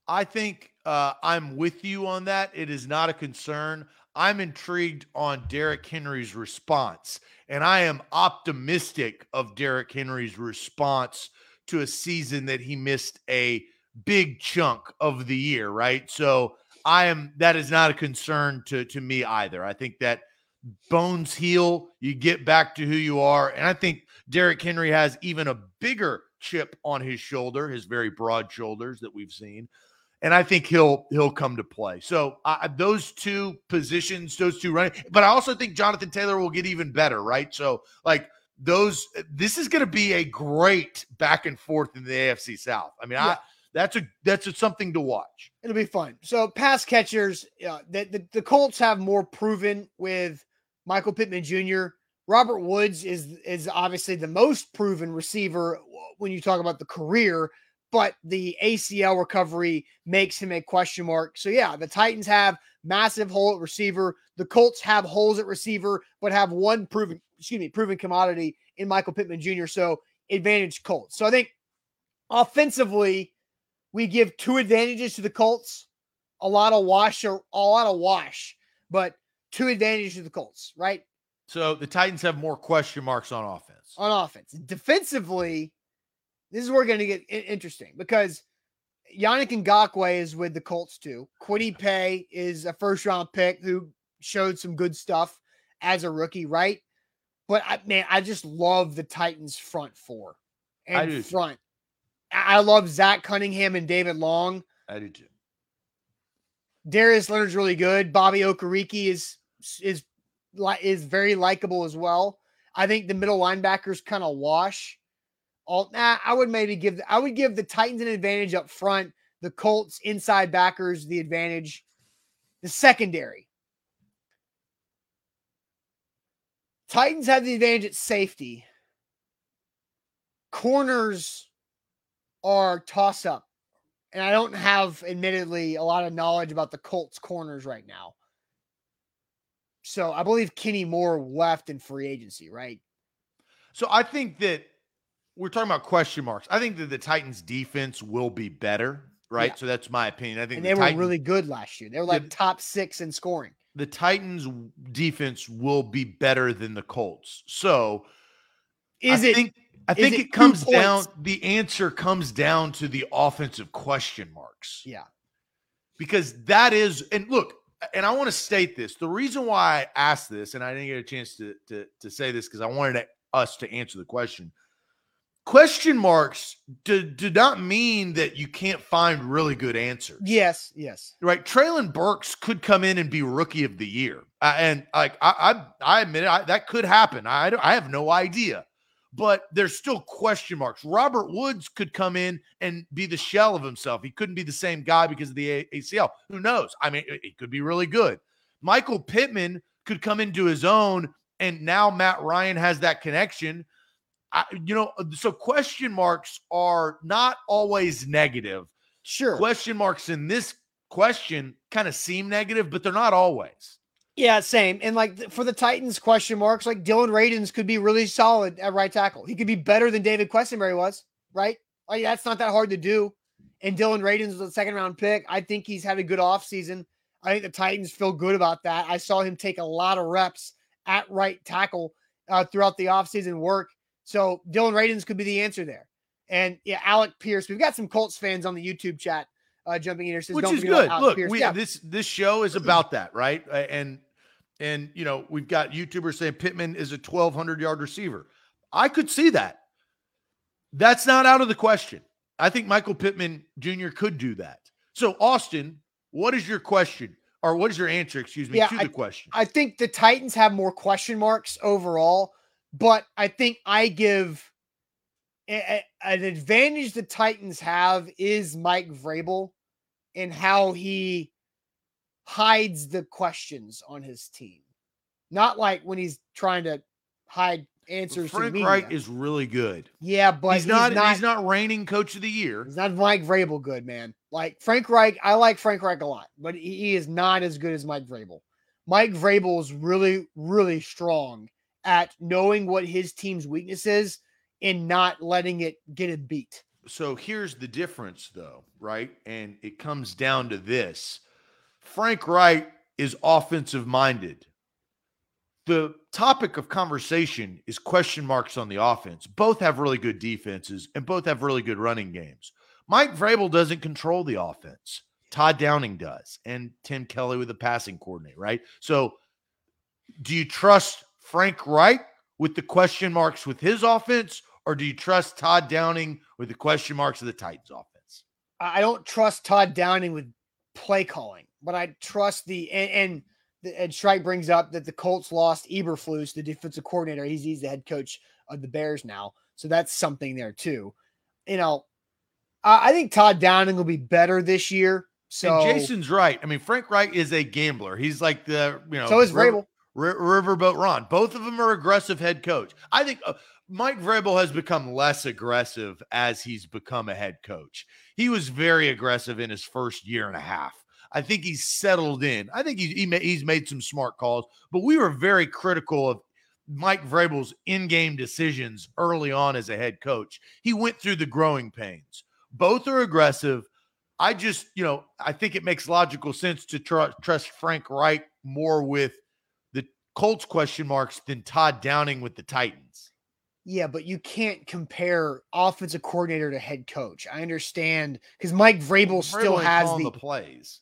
I think uh, I'm with you on that. It is not a concern. I'm intrigued on Derrick Henry's response, and I am optimistic of Derrick Henry's response to a season that he missed a big chunk of the year, right? So I am that is not a concern to to me either. I think that bones heal, you get back to who you are, and I think Derrick Henry has even a bigger chip on his shoulder, his very broad shoulders that we've seen and I think he'll he'll come to play. So those two positions, those two running, but I also think Jonathan Taylor will get even better, right? So like those, this is going to be a great back and forth in the AFC South. I mean, Yeah. I that's a that's a, something to watch. It'll be fun. So pass catchers, uh, the, the the Colts have more proven with Michael Pittman Jr. Robert Woods is is obviously the most proven receiver when you talk about the career, but the ACL recovery makes him a question mark. So yeah, the Titans have massive hole at receiver. The Colts have holes at receiver, but have one proven, excuse me, proven commodity in Michael Pittman Jr. So advantage Colts. So I think offensively, we give two advantages to the Colts. A lot of wash or a lot of wash, but two advantages to the Colts, right? So the Titans have more question marks on offense. On offense. Defensively, this is where we're going to get interesting because Yannick Ngakoue is with the Colts too. Kwity Paye is a first round pick who showed some good stuff as a rookie, right? But I, man, I just love the Titans front four and front. I love Zach Cunningham and David Long. I do too. Darius Leonard's really good. Bobby Okereke is is is very likable as well. I think the middle linebackers kind of wash. All nah, I would maybe give I would give the Titans an advantage up front. The Colts inside backers the advantage. The secondary. Titans have the advantage at safety. Corners are toss up and I don't have, admittedly, a lot of knowledge about the Colts corners right now. So I believe Kenny Moore left in free agency, right? So I think that we're talking about question marks. I think that the Titans defense will be better, right? Yeah. So that's my opinion. I think And the they were really good last year. They were like Yeah. top six in scoring. the Titans defense will be better than the Colts. So Is I it? think I think it it comes down the answer comes down to the offensive question marks. Yeah. Because that is and look, and I want to state this. The reason why I asked this and I didn't get a chance to to, to say this because I wanted to- us to answer the question. Question marks do, do not mean that you can't find really good answers yes, yes. right? Traylon Burks could come in and be rookie of the year, uh, and like I, I, I admit it, I, that could happen. I, I have no idea, but there's still question marks. Robert Woods could come in and be the shell of himself. He couldn't be the same guy because of the ACL. Who knows? I mean, it could be really good. Michael Pittman could come into his own, and now Matt Ryan has that connection. I, you know, so question marks are not always negative. Sure. Question marks in this question kind of seem negative, but they're not always. Yeah, same. And like for the Titans, question marks like Dillon Radunz could be really solid at right tackle. He could be better than David Quessenberry was, right? Like that's not that hard to do. And Dillon Radunz was a second round pick. I think he's had a good offseason. I think the Titans feel good about that. I saw him take a lot of reps at right tackle uh, throughout the offseason work. So Dillon Radunz could be the answer there. And yeah, Alec Pierce. We've got some Colts fans on the YouTube chat uh, jumping in here. Says, Which is good. Look, we, yeah. this this show is about that, right? And and, you know, we've got YouTubers saying Pittman is a 1,200 yard receiver. I could see that. That's not out of the question. I think Michael Pittman Jr. could do that. So, Austin, what is your question? Or what is your answer, excuse me, yeah, to the question? I think the Titans have more question marks overall, but I think I give a, a, an advantage the Titans have is Mike Vrabel and how he hides the questions on his team. Not like when he's trying to hide answers. Frank Reich is really good. Yeah, but he's, he's not, not, He's not reigning coach of the year. He's not Mike Vrabel good, man. Like Frank Reich, I like Frank Reich a lot, but he, he is not as good as Mike Vrabel. Mike Vrabel is really, really strong at knowing what his team's weakness is and not letting it get it beat. So here's the difference, though, right? And it comes down to this Frank Reich is offensive minded. The topic of conversation is question marks on the offense. Both have really good defenses and both have really good running games. Mike Vrabel doesn't control the offense. Todd Downing does, and Tim Kelly with the passing coordinate, right? So, do you trust Frank Reich with the question marks with his offense, or do you trust Todd Downing with the question marks of the Titans offense? I don't trust Todd Downing with play calling but I trust the and, and and Strike brings up that the Colts lost Eberflus, the defensive coordinator. He's he's the head coach of the Bears now, so that's something there too. You know, I, I think Todd Downing will be better this year. So and Jason's right. I mean, Frank Reich is a gambler. He's like the you know. So is Vrabel. Riverboat Ron. Both of them are aggressive head coach. I think uh, Mike Vrabel has become less aggressive as he's become a head coach. He was very aggressive in his first year and a half. I think he's settled in. I think he's he he's made some smart calls, but we were very critical of Mike Vrabel's in-game decisions early on as a head coach. He went through the growing pains. Both are aggressive. I just, you know, I think it makes logical sense to tr- trust Frank Reich more with the Colts question marks than Todd Downing with the Titans. Yeah, but you can't compare offensive coordinator to head coach. I understand because Mike Vrabel, Vrabel still has the, the plays.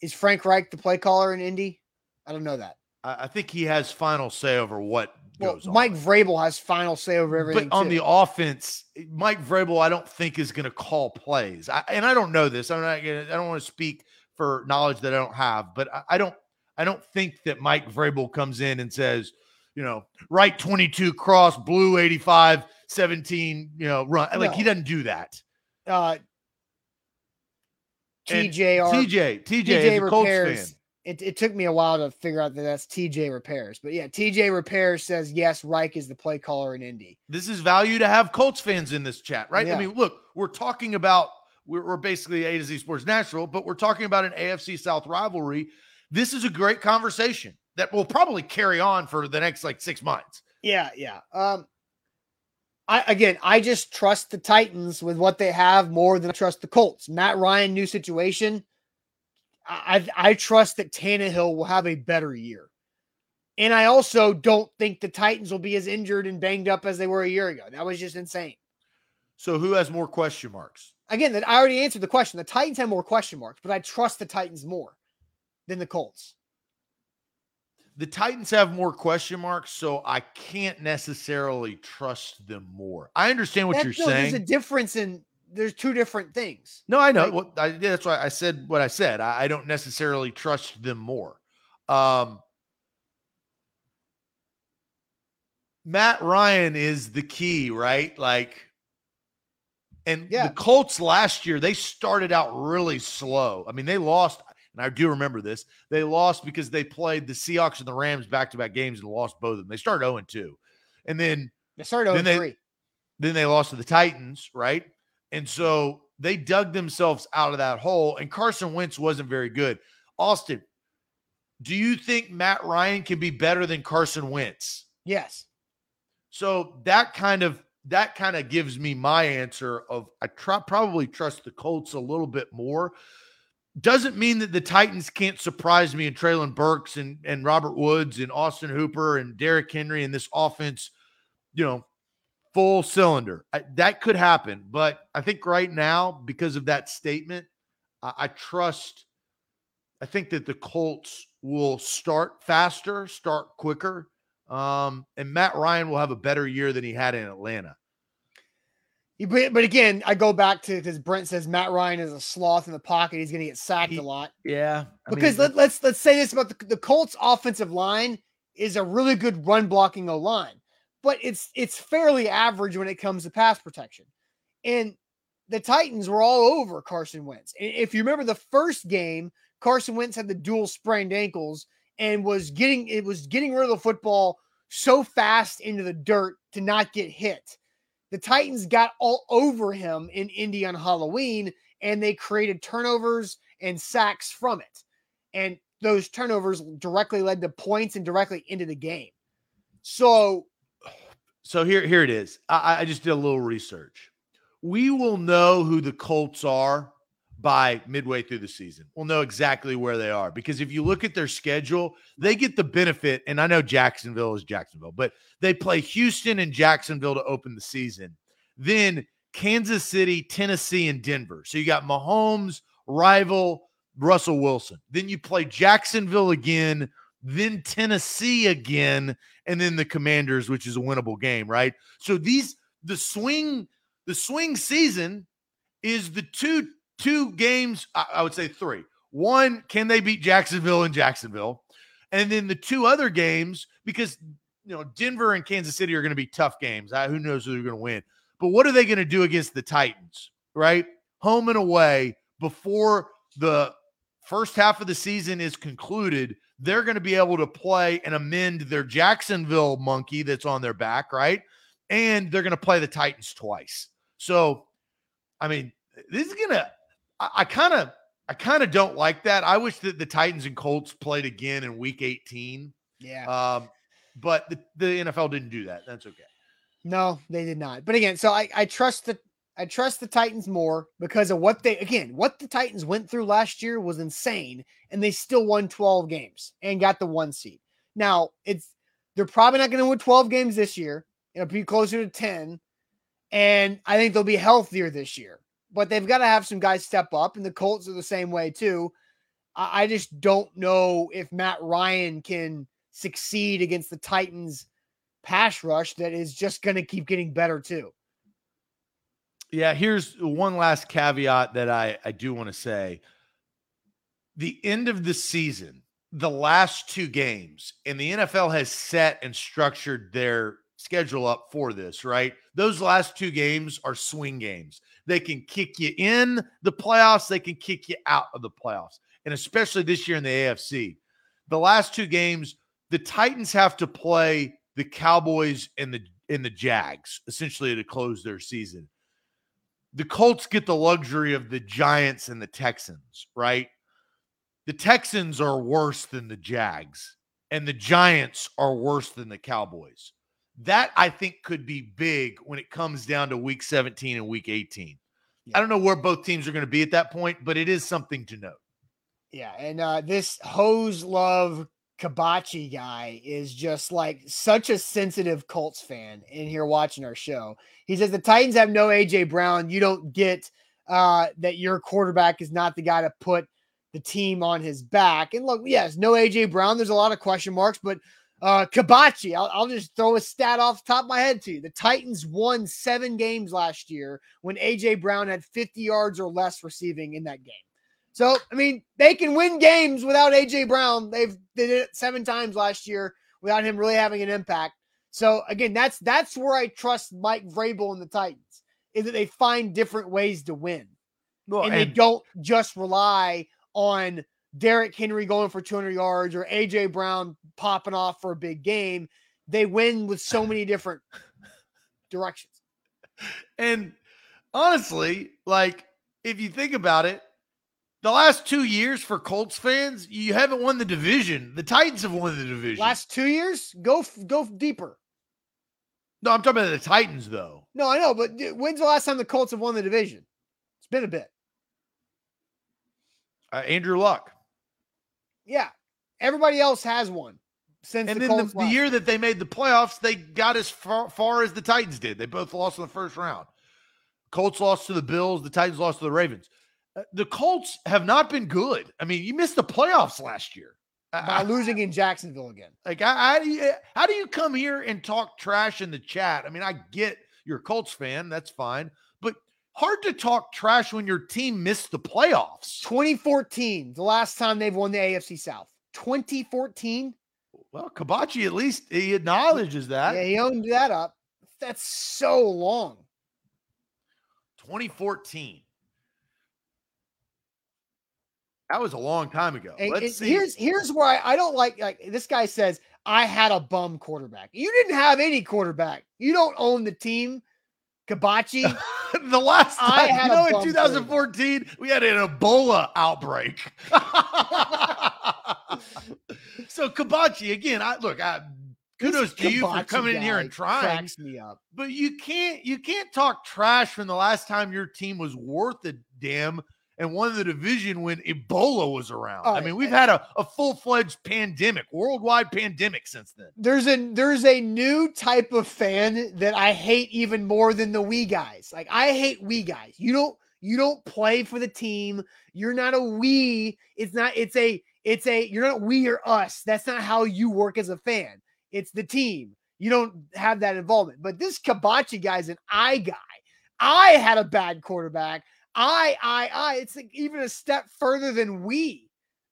Is Frank Reich the play caller in Indy? I don't know that. I think he has final say over what well, goes on. Mike Vrabel has final say over everything. But on too. the offense, Mike Vrabel, I don't think is going to call plays. I, and I don't know this. I'm not. Gonna, I don't want to speak for knowledge that I don't have. But I, I don't. I don't think that Mike Vrabel comes in and says, you know, right 22 cross, blue 85, 17, you know, run. Like he doesn't do that. Uh, TJ TJ TJ, TJ repairs. It, it took me a while to figure out that that's TJ repairs, but yeah, TJ repairs says yes. Reich is the play caller in Indy. This is value to have Colts fans in this chat, right? Yeah. I mean, look, we're talking about we're, we're basically A to Z Sports National, but we're talking about an AFC South rivalry. This is a great conversation that will probably carry on for the next like six months. Yeah, yeah. Um, I again, I just trust the Titans with what they have more than I trust the Colts. Matt Ryan, new situation. I I trust that Tannehill will have a better year. And I also don't think the Titans will be as injured and banged up as they were a year ago. That was just insane. So who has more question marks? Again, that I already answered the question. The Titans have more question marks, but I trust the Titans more than the Colts the Titans have more question marks, so I can't necessarily trust them more. I understand what you're no, saying. There's a difference in there's two different things. No, I know. Like, well, I, that's why I said what I said. I, I don't necessarily trust them more. Um, Matt Ryan is the key, right? Like, and Yeah. the Colts last year, they started out really slow. I mean, they lost, and I do remember this. They lost because they played the Seahawks and the Rams back to back games and lost both of them. They started 0 2. And then They started Then they- 0 3. then they lost to the Titans, right? And so they dug themselves out of that hole, and Carson Wentz wasn't very good. Austin, do you think Matt Ryan can be better than Carson Wentz? Yes. So that kind of that kind of gives me my answer of I try, probably trust the Colts a little bit more. Doesn't mean that the Titans can't surprise me and Traylon Burks and, and Robert Woods and Austin Hooper and Derrick Henry and this offense, you know, full cylinder. I, that could happen. But I think right now, because of that statement, I, I trust. I think that the Colts will start faster, start quicker, um, and Matt Ryan will have a better year than he had in Atlanta. But, but again, I go back to because Brent says Matt Ryan is a sloth in the pocket. He's going to get sacked He- a lot. Yeah, because let, let's let's say this about the, the Colts offensive line is a really good run blocking O line, but it's it's fairly average when it comes to pass protection. And the Titans were all over Carson Wentz. And if you remember the first game, Carson Wentz had the dual sprained ankles and was getting it was getting rid of the football so fast into the dirt to not get hit. The Titans got all over him in Indy on Halloween and they created turnovers and sacks from it. And those turnovers directly led to points and directly into the game. So so here here it is. I, I just did a little research. We will know who the Colts are by midway through the season. We'll know exactly where they are because if you look at their schedule, they get the benefit. And I know Jacksonville is Jacksonville, but they play Houston and Jacksonville to open the season. Then Kansas City, Tennessee, and Denver. So you got Mahomes, rival Russell Wilson. Then you play Jacksonville again, then Tennessee again, and then the Commanders, which is a winnable game, right? So these the swing the swing season is the two two games. I, I would say three. One, can they beat Jacksonville in Jacksonville? And then the two other games, because you know Denver and Kansas City are going to be tough games. Uh, who knows who they're going to win? But what are they going to do against the Titans? Right, home and away before the first half of the season is concluded. They're going to be able to play and amend their Jacksonville monkey that's on their back, right? And they're going to play the Titans twice. So, I mean, this is gonna. I kind of, I kind of don't like that. I wish that the Titans and Colts played again in Week 18. yeah. Um, but the, the NFL didn't do that. That's okay. No, they did not. But again, so I, I trust the I trust the Titans more because of what they again what the Titans went through last year was insane, and they still won 12 games and got the one seed. Now it's they're probably not going to win 12 games this year. It'll be closer to 10, and I think they'll be healthier this year. But they've got to have some guys step up, and the Colts are the same way too. I, I just don't know if Matt Ryan can succeed against the Titans pass rush that is just going to keep getting better too. Yeah, here's one last caveat that I, I do want to say. The end of the season, the last two games, and the NFL has set and structured their schedule up for this, right? Those last two games are swing games. They can kick you in the playoffs, they can kick you out of the playoffs. And especially this year in the AFC. The last two games, the Titans have to play the Cowboys and the and the Jags essentially to close their season the Colts get the luxury of the Giants and the Texans, right? The Texans are worse than the Jags, and the Giants are worse than the Cowboys. That I think could be big when it comes down to week 17 and week 18. I don't know where both teams are going to be at that point, but it is something to note. Yeah, and uh, this hose love Kabachi guy is just like such a sensitive Colts fan in here watching our show. He says the Titans have no AJ Brown. You don't get uh, that your quarterback is not the guy to put the team on his back. And look, yes, no AJ Brown. There's a lot of question marks, but uh, Kabachi, I'll, I'll just throw a stat off the top of my head to you. The Titans won seven games last year when AJ Brown had 50 yards or less receiving in that game. So, I mean, they can win games without AJ Brown. They've did it seven times last year without him really having an impact. So again, that's that's where I trust Mike Vrabel and the Titans is that they find different ways to win, Well, and, they don't just rely on Derrick Henry going for 200 yards or AJ Brown popping off for a big game. They win with so many different directions. And honestly, like if you think about it, the last two years for Colts fans, you haven't won the division. The Titans have won the division. Last two years, go go deeper. no, I'm talking about the Titans though. No, I know, but when's the last time the Colts have won the division? It's been a bit. Uh, Andrew Luck. Yeah, everybody else has one since And the then the, the year that they made the playoffs, they got as far, far as the Titans did. They both lost in the first round. Colts lost to the Bills. The Titans lost to the Ravens. Uh, the Colts have not been good. I mean, you missed the playoffs last year. I- by I- losing in Jacksonville again. Like, I, how do you how do you come here and talk trash in the chat? I mean, I get you're a Colts fan, that's fine, hard to talk trash when your team missed the playoffs. 2014, the last time they've won the AFC South. 2014. Well, Kabachi at least he acknowledges that. Yeah, he owned that up. That's so long. 2014. That was a long time ago. And, Let's and see. here's here's where I, I don't like like this guy says I had a bum quarterback. You didn't have any quarterback. You don't own the team. Kabachi. the last time, I had you know, in bum 2014, we had an Ebola outbreak. so Kabachi, again, I look, I kudos This to you for coming in here and trying. cracks me up. But you can't you can't talk trash from the last time your team was worth a damn and won the division when Ebola was around. All I right, mean, we've had a, a full-fledged pandemic, worldwide pandemic since then. There's a there's a new type of fan that I hate even more than the we guys. Like I hate we guys. You don't you don't play for the team. You're not a we. It's not it's a it's a you're not we or us. That's not how you work as a fan. It's the team. You don't have that involvement. But this Kabachi guy's an I guy. I had a bad quarterback. I I I it's like even a step further than we.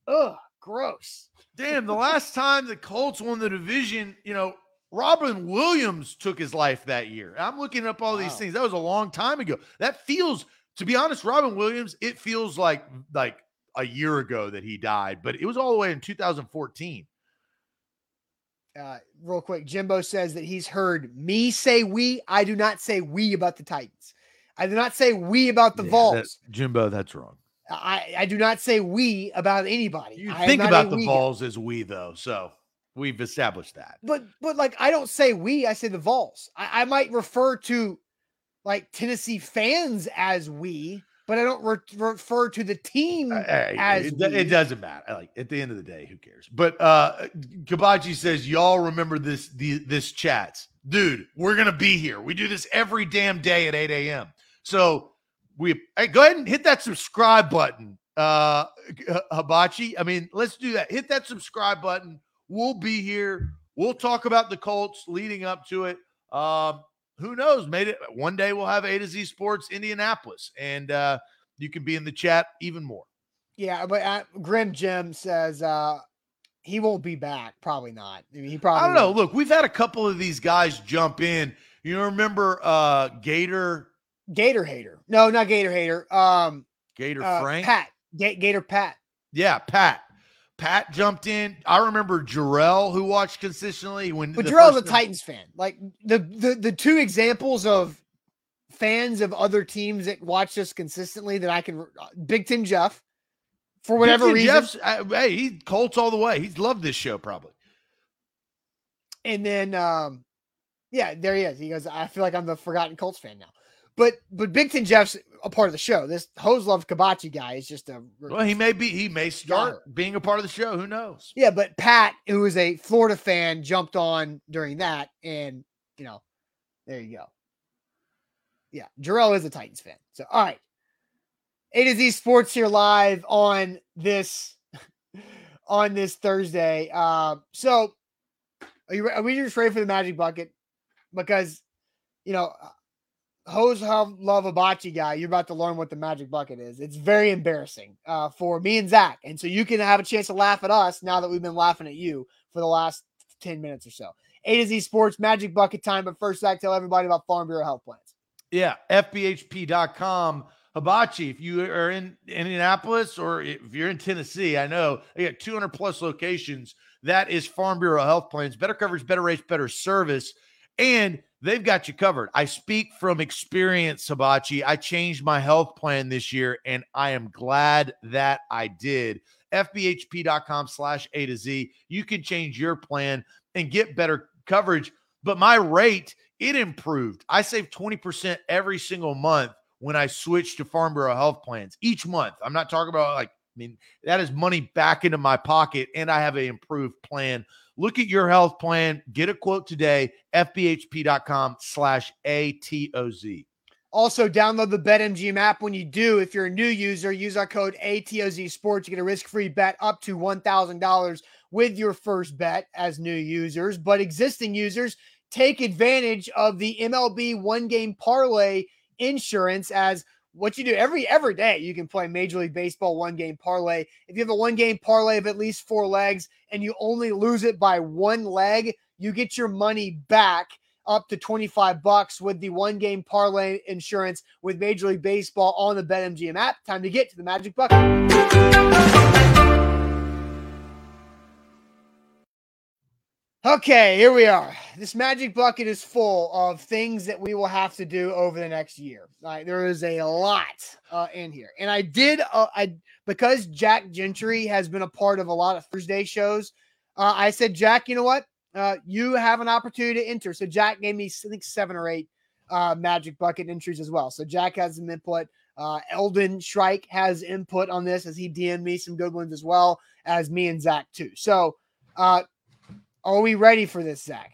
Ugh, gross. Damn, the last time the Colts won the division, you know, Robin Williams took his life that year. I'm looking up all these things. That was a long time ago. That feels, to be honest, Robin Williams, it feels like like a year ago that he died, but it was all the way in 2014. uh, real quick, Jimbo says that he's heard me say we. I do not say we about the Titans. I do not say we about the Yeah, Vols. that- Jimbo, that's wrong. I, I do not say we about anybody. You I think about the guy. As we though, so we've established that. but but like I don't say we. I say the Vols. I, I might refer to like Tennessee fans as we, but I don't re- refer to the team. Uh, hey, as it, it doesn't matter. Like at the end of the day, who cares? But uh Kabachi says, Y'all remember this the, this chats. Dude, we're gonna be here. We do this every damn day at 8 a.m. So we hey, go ahead and hit that subscribe button. Uh Hibachi. I mean, let's do that. Hit that subscribe button. We'll be here. We'll talk about the Colts leading up to it. Um, who knows? Made it one day we'll have A to Z Sports Indianapolis, and uh, you can be in the chat even more. yeah, but uh, Grim Jim says uh, he won't be back. Probably not. I mean, he probably. I don't know. won't. Look, we've had a couple of these guys jump in. You remember uh Gator Gator hater. No, not Gator hater. Um, Gator uh, Frank? Pat. Ga- Gator Pat. Yeah, Pat. Pat jumped in. I remember Jarrell, who watched consistently when But Jarrell's a Titans fan. Like the, the the two examples of fans of other teams that watch us consistently that I can uh, Big Ten Jeff for whatever reason, Jeff's, uh, hey, he Colts all the way. He's loved this show probably. and then um, yeah, there he is. He goes, I feel like I'm the forgotten Colts fan now. But but Big Ten Jeff's a part of the show. This hose love Kabachi guy is just a Well, he may be. He may start Got being a part of the show. Who knows? yeah. But Pat, who is a Florida fan, jumped on during that, and you know, there you go. Yeah, Jarrell is a Titans fan. So all right, A to Z Sports here live on this on this Thursday. Uh, so are you? re- Are we just ready for the magic bucket? Because you know, hose Hov- love Abachi guy. You're about to learn what the magic bucket is. It's very embarrassing uh, for me and Zach, and so you can have a chance to laugh at us now that we've been laughing at you for the last ten minutes or so. A to Z Sports Magic Bucket time. But first, Zach, tell everybody about Farm Bureau Health Plans. Yeah, FBHP.com. Hibachi, if you are in Indianapolis or if you're in Tennessee, I know they got 200 plus locations. That is Farm Bureau Health Plans. Better coverage, better rates, better service. And they've got you covered. I speak from experience, Sabachi. I changed my health plan this year, and I am glad that I did. FBHP.com slash A to Z. You can change your plan and get better coverage. But my rate, it improved. I save 20% every single month when I switch to Farm Bureau health plans each month. I'm not talking about like, I mean, that is money back into my pocket, and I have an improved plan. Look at your health plan, get a quote today, fbhp.com slash ATOZ. Also, download the BetMGM app. When you do, if you're a new user, use our code ATOZ Sports. You get a risk free bet up to $1,000 with your first bet as new users. But existing users, take advantage of the MLB one game parlay insurance as what you do every every day you can play major league baseball one game parlay. If you have a one game parlay of at least four legs and you only lose it by one leg you get your money back up to 25 bucks with the one game parlay insurance with major league baseball on the betmgm app. Time to get to the magic bucket Okay, here we are. This magic bucket is full of things that we will have to do over the next year. Like there is a lot uh, in here, and I did. Uh, I because Jack Gentry has been a part of a lot of Thursday shows. Uh, I said, Jack, you know what? Uh, you have an opportunity to enter. So Jack gave me, I think, seven or eight uh, magic bucket entries as well. So Jack has some input. Uh, Eldon Shrike has input on this as he DM'd me some good ones as well as me and Zach too. So. Uh, are we ready for this, Zach?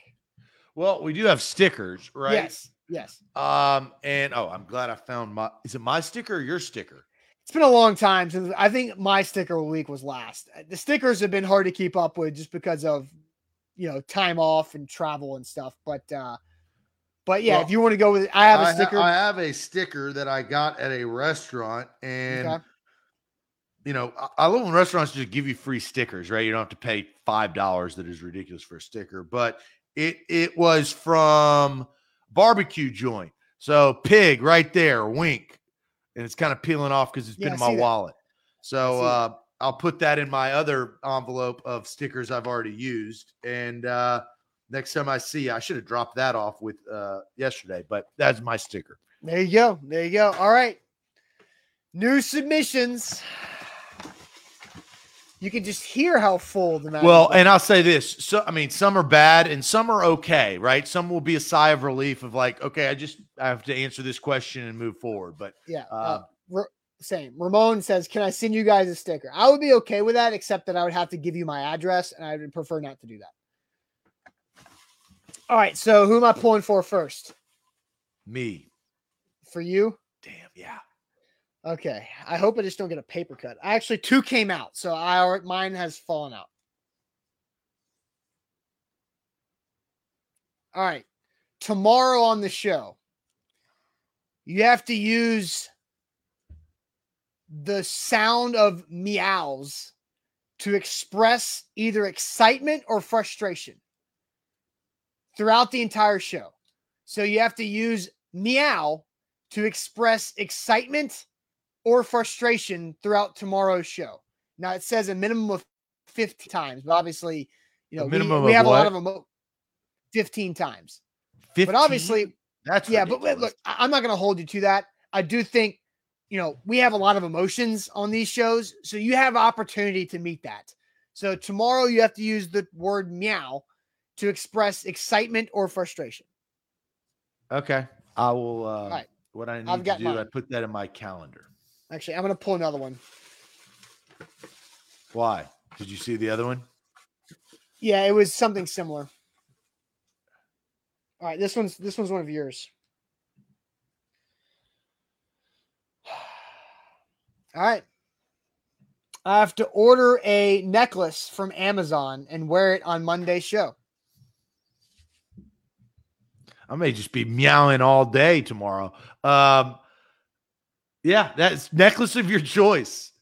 Well, we do have stickers, right? Yes. Yes. Um, and oh, I'm glad I found my is it my sticker or your sticker? It's been a long time since I think my sticker week was last. The stickers have been hard to keep up with just because of you know time off and travel and stuff. But uh but yeah, well, if you want to go with I have a I sticker. Ha- I have a sticker that I got at a restaurant and okay you know, I love when restaurants just give you free stickers, right? You don't have to pay five dollars. That is ridiculous for a sticker, but it it was from barbecue joint. So pig right there, wink, and it's kind of peeling off because it's yeah, been in my wallet. So uh, I'll put that in my other envelope of stickers I've already used, and uh, next time I see, I should have dropped that off with uh, yesterday, but that's my sticker. There you go. There you go. All right. New submissions you can just hear how full the match. Well, and I'll say this: so I mean, some are bad and some are okay, right? Some will be a sigh of relief of like, okay, I just I have to answer this question and move forward. But yeah, uh, uh, same. Ramon says, "Can I send you guys a sticker?" I would be okay with that, except that I would have to give you my address, and I would prefer not to do that. All right, so who am I pulling for first? Me. For you? Damn, yeah. Okay. I hope I just don't get a paper cut. I actually, two came out, so I mine has fallen out. All right. Tomorrow on the show, you have to use the sound of meows to express either excitement or frustration throughout the entire show. So you have to use meow to express excitement or frustration throughout tomorrow's show. Now it says a minimum of 15 times, but obviously, you know, we, we have what? a lot of them 15 times. 15? But obviously, that's yeah, ridiculous. but look, I'm not going to hold you to that. I do think, you know, we have a lot of emotions on these shows, so you have opportunity to meet that. So tomorrow you have to use the word meow to express excitement or frustration. Okay. I will uh right. what I need to do, mine. I put that in my calendar. Actually, I'm gonna pull another one. Why? Did you see the other one? Yeah, it was something similar. All right, this one's this one's one of yours. All right. I have to order a necklace from Amazon and wear it on Monday's show. I may just be meowing all day tomorrow. Um, yeah, that's necklace of your choice.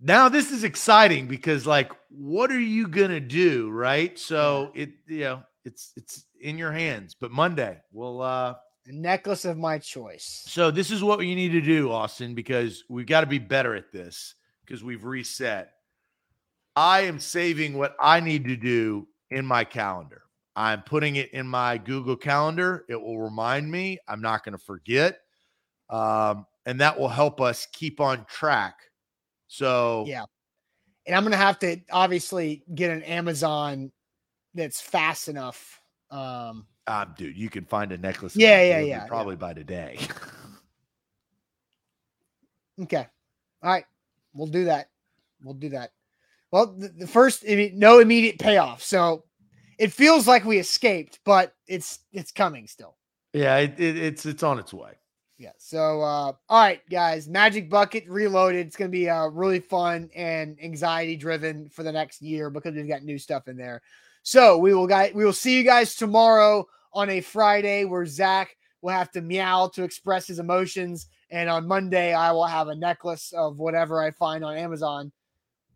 Now this is exciting because like what are you gonna do? Right. So it you know it's it's in your hands. But Monday we'll uh A necklace of my choice. so this is what you need to do, Austin, because we've got to be better at this because we've reset. I am saving what I need to do in my calendar. I'm putting it in my Google Calendar. It will remind me. I'm not going to forget. Um, and that will help us keep on track. So, Yeah. And I'm gonna have to obviously get an Amazon that's fast enough. Um um, dude, you can find a necklace. Yeah, that yeah, delivered yeah, Probably by today. okay. All right. We'll do that. We'll do that. Well, the, the first I mean, no immediate payoff. So it feels like we escaped, but it's it's coming still. yeah, it, it, it's it's on its way. Yeah. So, uh, all right, guys, Magic Bucket Reloaded. It's going to be uh, really fun and anxiety driven for the next year because we've got new stuff in there. So we will guys, we will see you guys tomorrow on a Friday where Zach will have to meow to express his emotions, and on Monday I will have a necklace of whatever I find on Amazon.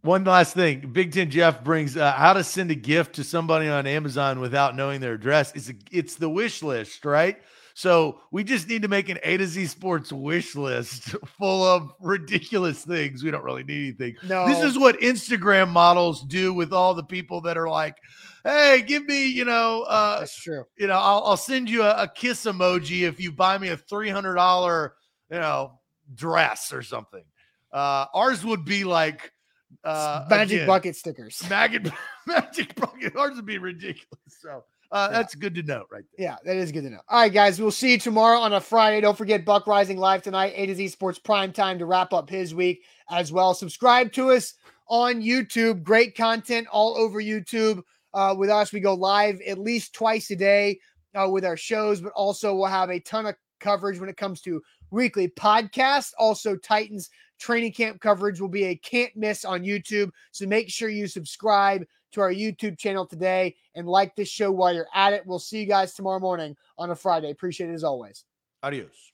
One last thing, Big Ten Jeff brings uh, how to send a gift to somebody on Amazon without knowing their address. It's a, it's the wish list, right? So we just need to make an A to Z Sports wish list full of ridiculous things. We don't really need anything. No, This is what Instagram models do with all the people that are like, "Hey, give me, you know, uh, that's true. you know, I'll, I'll send you a, a kiss emoji if you buy me a three hundred dollar, you know, dress or something." Uh, ours would be like uh, Magic again, Bucket stickers. magic, magic bucket. Ours would be ridiculous. So uh, Yeah. that's good to know, right there. Yeah, that is good to know. All right, guys, we'll see you tomorrow on a Friday. Don't forget Buck Reising live tonight, A to Z Sports Prime Time to wrap up his week as well. Subscribe to us on YouTube. Great content all over YouTube. Uh, with us, we go live at least twice a day uh, with our shows, but also we'll have a ton of coverage when it comes to weekly podcasts. Also, Titans training camp coverage will be a can't miss on YouTube. So make sure you subscribe to our YouTube channel today and like this show while you're at it. We'll see you guys tomorrow morning on a Friday. Appreciate it as always. Adios.